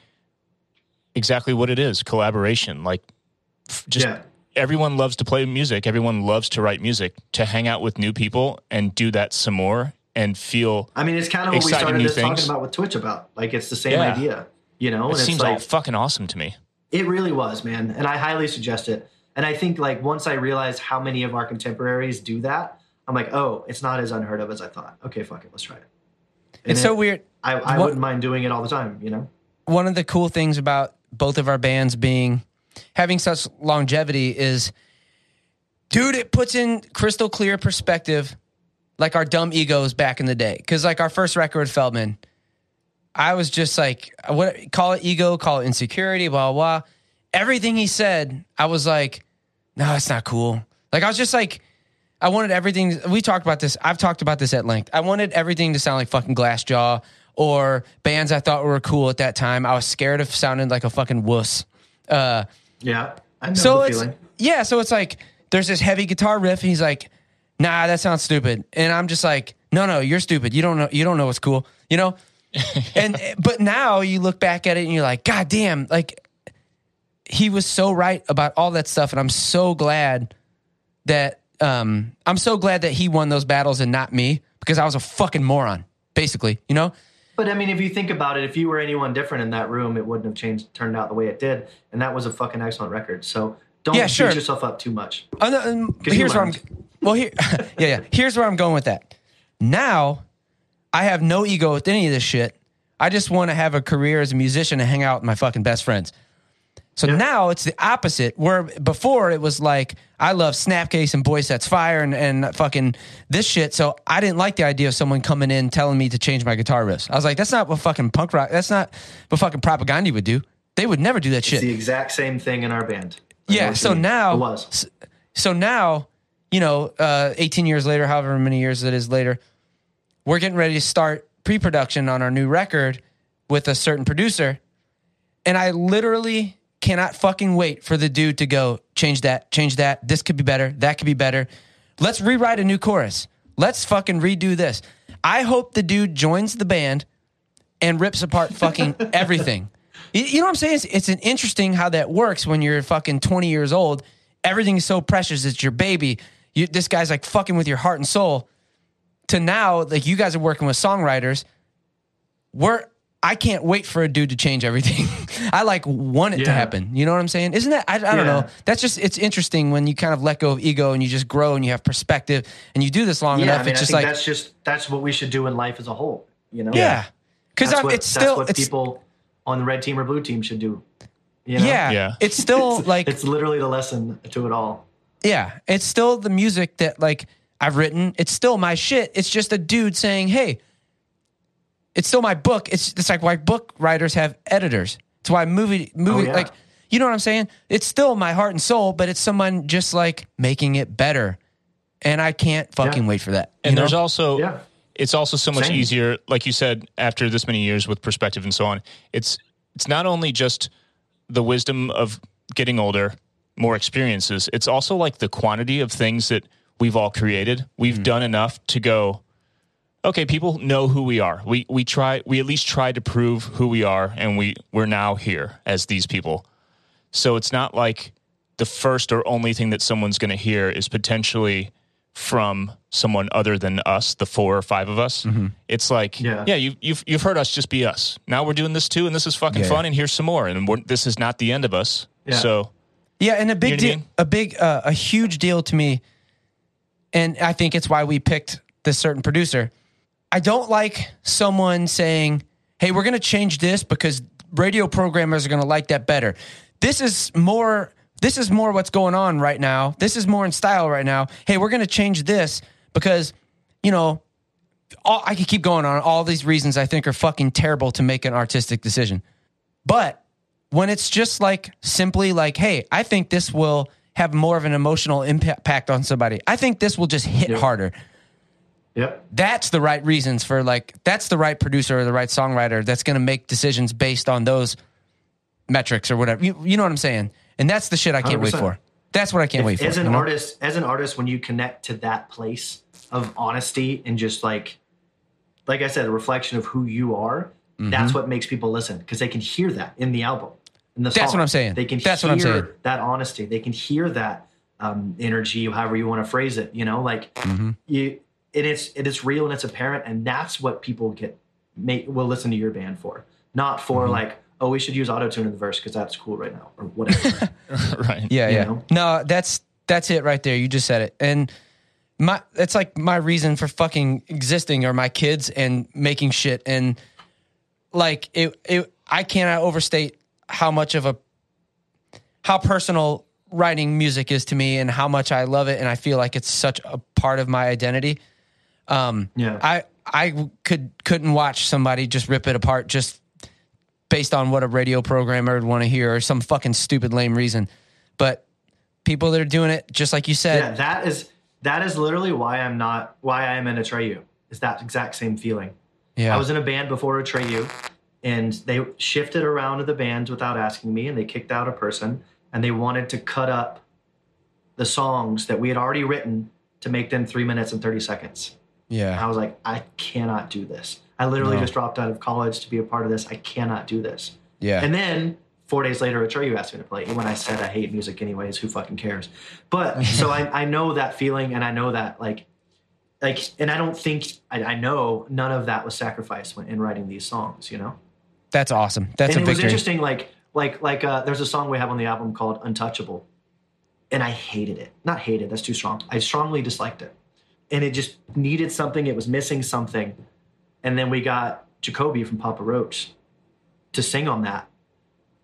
exactly what it is collaboration like just yeah, everyone loves to play music everyone loves to write music to hang out with new people and do that some more and feel I mean, it's kind of what we started new this talking things. about with Twitch about. Like, it's the same Yeah. idea, you know. it And seems all like fucking awesome to me it really was, man. And I highly suggest it. And I think like once I realized how many of our contemporaries do that, I'm like, oh, it's not as unheard of as I thought. Okay, fuck it, let's try it. And It's so weird. I, I What- wouldn't mind doing it all the time, you know. one of the cool things about both of our bands being having such longevity is dude it puts in crystal clear perspective like our dumb egos back in the day because like our first record feldmann i was just like what call it ego call it insecurity blah blah blah everything he said i was like no it's not cool like i was just like I wanted everything. We talked about this. I've talked about this at length. I wanted everything to sound like fucking Glassjaw or bands I thought were cool at that time. I was scared of sounding like a fucking wuss. Uh, Yeah, I know so the it's feeling. yeah. So it's like there's this heavy guitar riff. And he's like, "Nah, that sounds stupid," and I'm just like, "No, no, you're stupid. You don't know. You don't know what's cool. You know." and but now you look back at it and you're like, "God damn!" Like he was so right about all that stuff, and I'm so glad that um, I'm so glad that he won those battles and not me because I was a fucking moron, basically. You know? But I mean, if you think about it, if you were anyone different in that room, it wouldn't have changed, turned out the way it did. And that was a fucking excellent record. So don't Yeah, beat yourself up too much. No, um, here's where I'm. Well, here, yeah, yeah. Here's where I'm going with that. Now, I have no ego with any of this shit. I just want to have a career as a musician and hang out with my fucking best friends. So Yeah. now it's the opposite. Where before it was like I love Snapcase and Boy Sets Fire and, and fucking this shit. So I didn't like the idea of someone coming in telling me to change my guitar riffs. I was like, that's not what fucking punk rock. That's not what fucking propaganda would do. They would never do that shit. It's the exact same thing in our band. Yeah. So now, it was. so now, you know, uh, 18 years later, however many years it is later, we're getting ready to start pre-production on our new record with a certain producer, and I literally cannot fucking wait for the dude to go change that, change that. This could be better. That could be better. Let's rewrite a new chorus. Let's fucking redo this. I hope the dude joins the band and rips apart fucking everything. You- know what I'm saying? It's, it's an interesting how that works when you're fucking 20 years old. Everything is so precious. It's your baby. You, this guy's like fucking with your heart and soul. To now, like you guys are working with songwriters. We're I can't wait for a dude to change everything. I like want it to happen. You know what I'm saying? Isn't that I, I don't Yeah. know. That's just it's interesting when you kind of let go of ego and you just grow and you have perspective and you do this long Yeah, enough. I mean, it's I just think like that's just that's what we should do in life as a whole. You know, yeah, because that's what, it's that's still what it's people on the red team or blue team should do. You know? yeah, Yeah. It's still like it's literally the lesson to it all. Yeah, it's still the music that like I've written. It's still my shit. It's just a dude saying, "Hey, it's still my book." It's it's like why book writers have editors. It's why movie movie yeah. like you know what I'm saying? It's still my heart and soul, but it's someone just like making it better. And I can't fucking Yeah. wait for that. and know? there's also Yeah. it's also so much Same. easier like you said after this many years with perspective and so on it's it's not only just the wisdom of getting older more experiences it's also like the quantity of things that we've all created we've Mm-hmm. done enough to go okay people know who we are we we try we at least try to prove who we are and we we're now here as these people so it's not like the first or only thing that someone's going to hear is potentially from someone other than us, the four or five of us. It's like, yeah, Yeah. you, you've you've heard us just be us. Now we're doing this too, and this is fucking Yeah. fun. And here's some more. And we're, this is not the end of us. Yeah. So Yeah, and a big You know what I deal, mean? a big, uh, a huge deal to me, and I think it's why we picked this certain producer. I don't like someone saying, "Hey, we're going to change this because radio programmers are going to like that better. This is more. This is more what's going on right now. This is more in style right now. Hey, we're going to change this because, you know, all, I could keep going on. All these reasons I think are fucking terrible to make an artistic decision. But when it's just like simply like, hey, I think this will have more of an emotional impact on somebody. I think this will just hit harder. Yep. That's the right reasons for like that's the right producer or the right songwriter that's going to make decisions based on those metrics or whatever. You, you know what I'm saying? And that's the shit I can't wait 100%. for. That's what I can't wait for. as an you know? artist as an artist when you connect to that place of honesty and just like like i said a reflection of who you are Mm-hmm. that's what makes people listen because they can hear that in the album in the That's song. what I'm saying. they can That's hear what I'm saying. that honesty they can hear that um, energy however you want to phrase it you know like Mm-hmm. you it is it is real and it's apparent and that's what people get make will listen to your band for not for Mm-hmm. like oh we should use auto tune in the verse because that's cool right now or whatever right. Yeah, you yeah. know? No, that's that's it right there. You just said it. And my it's like my reason for fucking existing are my kids and making shit and like it it I cannot overstate how much of a how personal writing music is to me and how much I love it and I feel like it's such a part of my identity. Um yeah I I could couldn't watch somebody just rip it apart just based on what a radio programmer would want to hear or some fucking stupid lame reason. But people that are doing it, just like you said, yeah, that is that is literally why I'm not why I'm in Atreyu. Is that exact same feeling? yeah, I was in a band before Atreyu, and they shifted around to the bands without asking me, and they kicked out a person, and they wanted to cut up the songs that we had already written to make them three minutes and thirty seconds. And yeah, I was like, I cannot do this. I literally No. just dropped out of college to be a part of this. I cannot do this. yeah, And then four days later, a you asked me to play. When I said I hate music anyways, who fucking cares? But so I, I know that feeling, and I know that like, like, and I don't think I, I know none of that was sacrificed when in writing these songs. You know, that's awesome. That's and a it was interesting. Like, like, like, uh, there's a song we have on the album called "Untouchable," and I hated it. Not hated. That's too strong. I strongly disliked it, and it just needed something. It was missing something, and then we got Jacoby from Papa Roach to sing on that,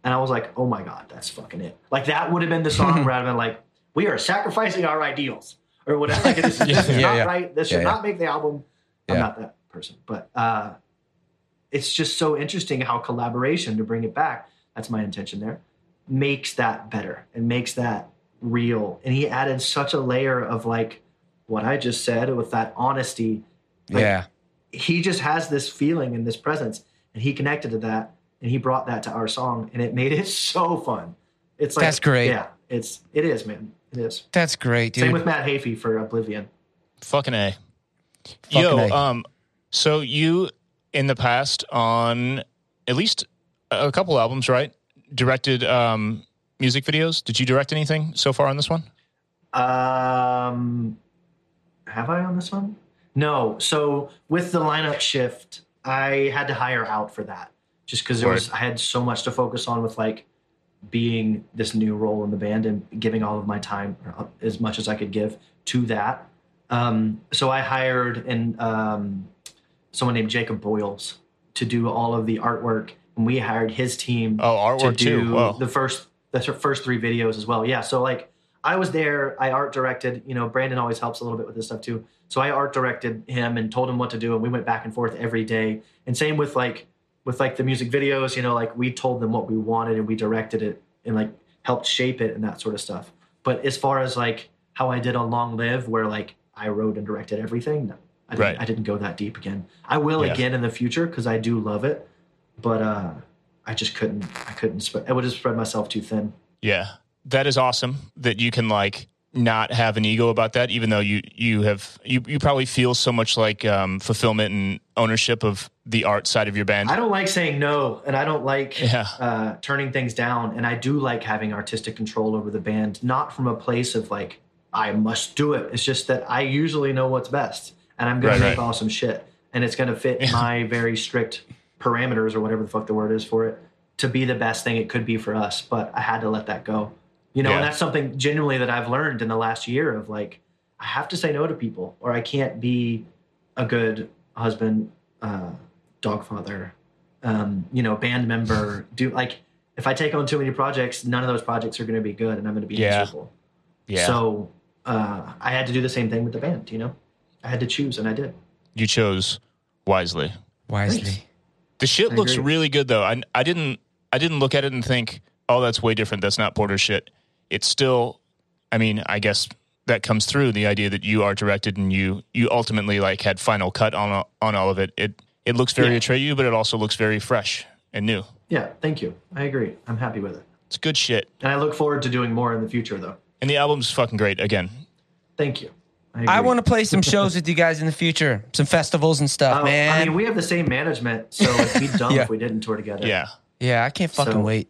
and I was like, oh my god, that's fucking it. Like that would have been the song where I'd been like, we are sacrificing our ideals or whatever. Like, this, is- this is Yeah, not yeah. right. This should yeah. not make the album. I'm not that person, but uh, it's just so interesting how collaboration to bring it back. That's my intention there. Makes that better and makes that real. And he added such a layer of like what I just said with that honesty. Like, yeah, he just has this feeling and this presence and he connected to that and he brought that to our song and it made it so fun it's like That's great. yeah it's it is man it is that's great, dude. same with matt heafy for oblivion Fucking A. Fucking Yo, A. um, so you in the past on at least a couple albums, right? Directed um music videos. Did you direct anything so far on this one? um have i on this one no so with the lineup shift i had to hire out for that just because there was i had so much to focus on with like being this new role in the band and giving all of my time as much as i could give to that um, so i hired and um, someone named jacob boyles to do all of the artwork and we hired his team Oh, to do too. Whoa. the first the first three videos as well. Yeah, so like I was there, I art directed. You know, Brandon always helps a little bit with this stuff too. So I art directed him and told him what to do, and we went back and forth every day. And same with like with like the music videos. You know, like we told them what we wanted and we directed it and like helped shape it and that sort of stuff. But as far as like how I did on Long Live, where like I wrote and directed everything, no, I didn't, Right. I didn't go that deep again. I will Yeah. again in the future because I do love it, but uh, I just couldn't. I couldn't. Spread, I would have spread myself too thin. Yeah. That is awesome that you can like not have an ego about that, even though you you have you you probably feel so much like um, fulfillment and ownership of the art side of your band. I don't like saying no, and I don't like Yeah. uh, turning things down. And I do like having artistic control over the band, not from a place of like I must do it. It's just that I usually know what's best, and I'm gonna Right, make right. awesome shit, and it's gonna fit my very strict parameters or whatever the fuck the word is for it to be the best thing it could be for us. But I had to let that go, you know. Yeah. And that's something genuinely that I've learned in the last year of like I have to say no to people, or I can't be a good husband, uh, dog father, um, you know, band member do like if I take on too many projects, none of those projects are going to be good, and I'm going to be Yeah. miserable. Yeah. So uh, I had to do the same thing with the band. You know, I had to choose, and I did. you chose wisely. Wisely. Thanks. The shit I looks agree. really good though. I I didn't I didn't look at it and think, oh, that's way different. That's not Porter shit. It's still, I mean, I guess that comes through the idea that you are directed and you you ultimately like had final cut on on all of it. It it looks very Yeah. Atreyu, but it also looks very fresh and new. Yeah, thank you. I agree. I'm happy with it, It's good shit. and I look forward to doing more in the future, though. And the album's fucking great. Again, Thank you. I want to play some shows with you guys in the future, some festivals and stuff, Oh, man. I mean, we have the same management, so it'd be dumb Yeah. if we didn't tour together. yeah. yeah, I can't fucking So- wait.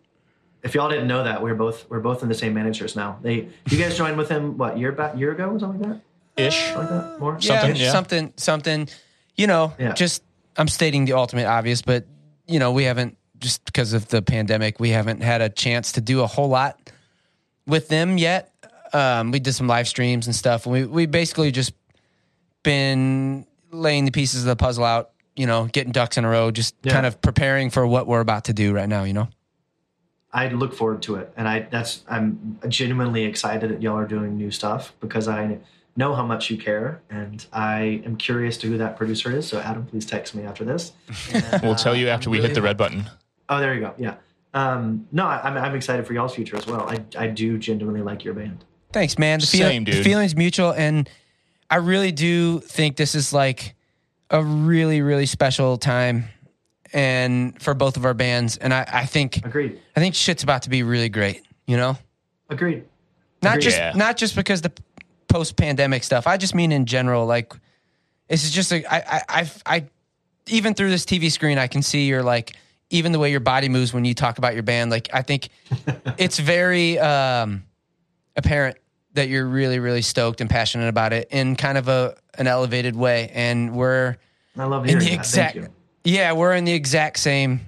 If y'all didn't know that, we're both we're both in the same managers now. They you guys joined with him what year back year ago or something like that? Ish. Like that? More Something, yeah, yeah. something, something. You know, Yeah. just I'm stating the ultimate obvious, but you know, we haven't just because of the pandemic, we haven't had a chance to do a whole lot with them yet. Um, we did some live streams and stuff, and we we basically just been laying the pieces of the puzzle out. You know, getting ducks in a row, just Yeah. kind of preparing for what we're about to do right now. You know. I look forward to it, and I that's I'm genuinely excited that y'all are doing new stuff because I know how much you care, and I am curious to who that producer is. So Adam, please text me after this. And, We'll tell uh, you after I'm we really hit the red button. Oh, there you go. Yeah. Um, no, I, I'm I'm excited for y'all's future as well. I I do genuinely like your band. Thanks, man. The, feel- Same, the dude. feeling's mutual, and I really do think this is like a really, really special time, and for both of our bands. And I, I think, Agreed. I think shit's about to be really great. You know, Agreed. not Agreed. just Yeah. not just because the post pandemic stuff. I just mean in general. Like, this is just a, I, I, I've, I, even through this TV screen, I can see your like, even the way your body moves when you talk about your band. Like, I think it's very um, apparent that you're really, really stoked and passionate about it in kind of a an elevated way. And we're I love in hearing the that. exact, Thank you. Yeah, we're in the exact same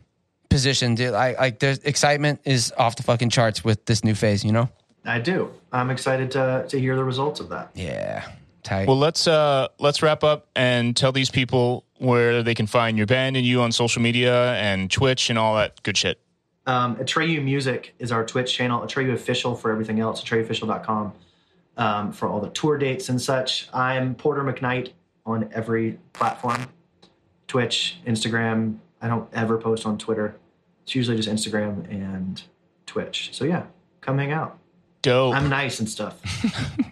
position. Dude. I like the excitement is off the fucking charts with this new phase. You know? I do. I'm excited to to hear the results of that. Yeah, tight. Well, let's uh let's wrap up and tell these people where they can find your band and you on social media and Twitch and all that good shit. Um, Atreyu Music is our Twitch channel. Atreyu Official for everything else. AtreyuOfficial.com um, for all the tour dates and such. I'm Porter McKnight on every platform Twitch, Instagram. I don't ever post on Twitter. It's usually just Instagram and Twitch. So yeah, come hang out. Dope. I'm nice and stuff.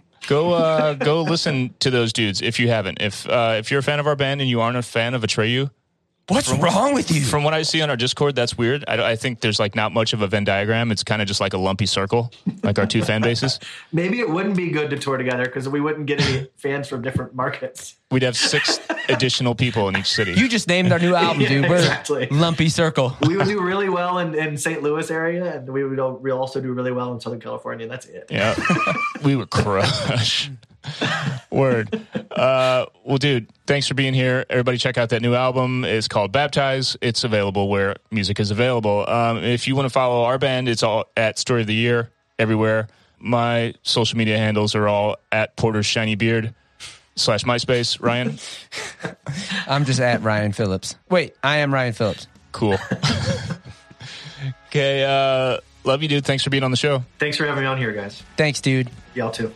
go uh go listen to those dudes if you haven't. If uh if you're a fan of our band and you aren't a fan of Atreyu, What's wrong with you? from what I see on our Discord, that's weird. I, I think there's like not much of a Venn diagram. It's kind of just like a lumpy circle, like our two fan bases. Maybe it wouldn't be good to tour together because we wouldn't get any fans from different markets. We'd have six additional people in each city. You just named our new album, Yeah, dude. We're exactly. Lumpy Circle. we would do really well in, in St. Louis area, and we would al- we also do really well in Southern California. That's it. Yeah. we would crush. Word. Uh, well, dude, thanks for being here. Everybody, check out that new album. It's called Baptize. It's available where music is available. Um, if you want to follow our band, it's all at Story of the Year everywhere. My social media handles are all at Porter's Shiny Beard slash MySpace. Ryan, I'm just at Ryan Phillips. Wait, I am Ryan Phillips. cool. okay. Uh, love you, dude. Thanks for being on the show. Thanks for having me on here, guys. Thanks, dude. Y'all too.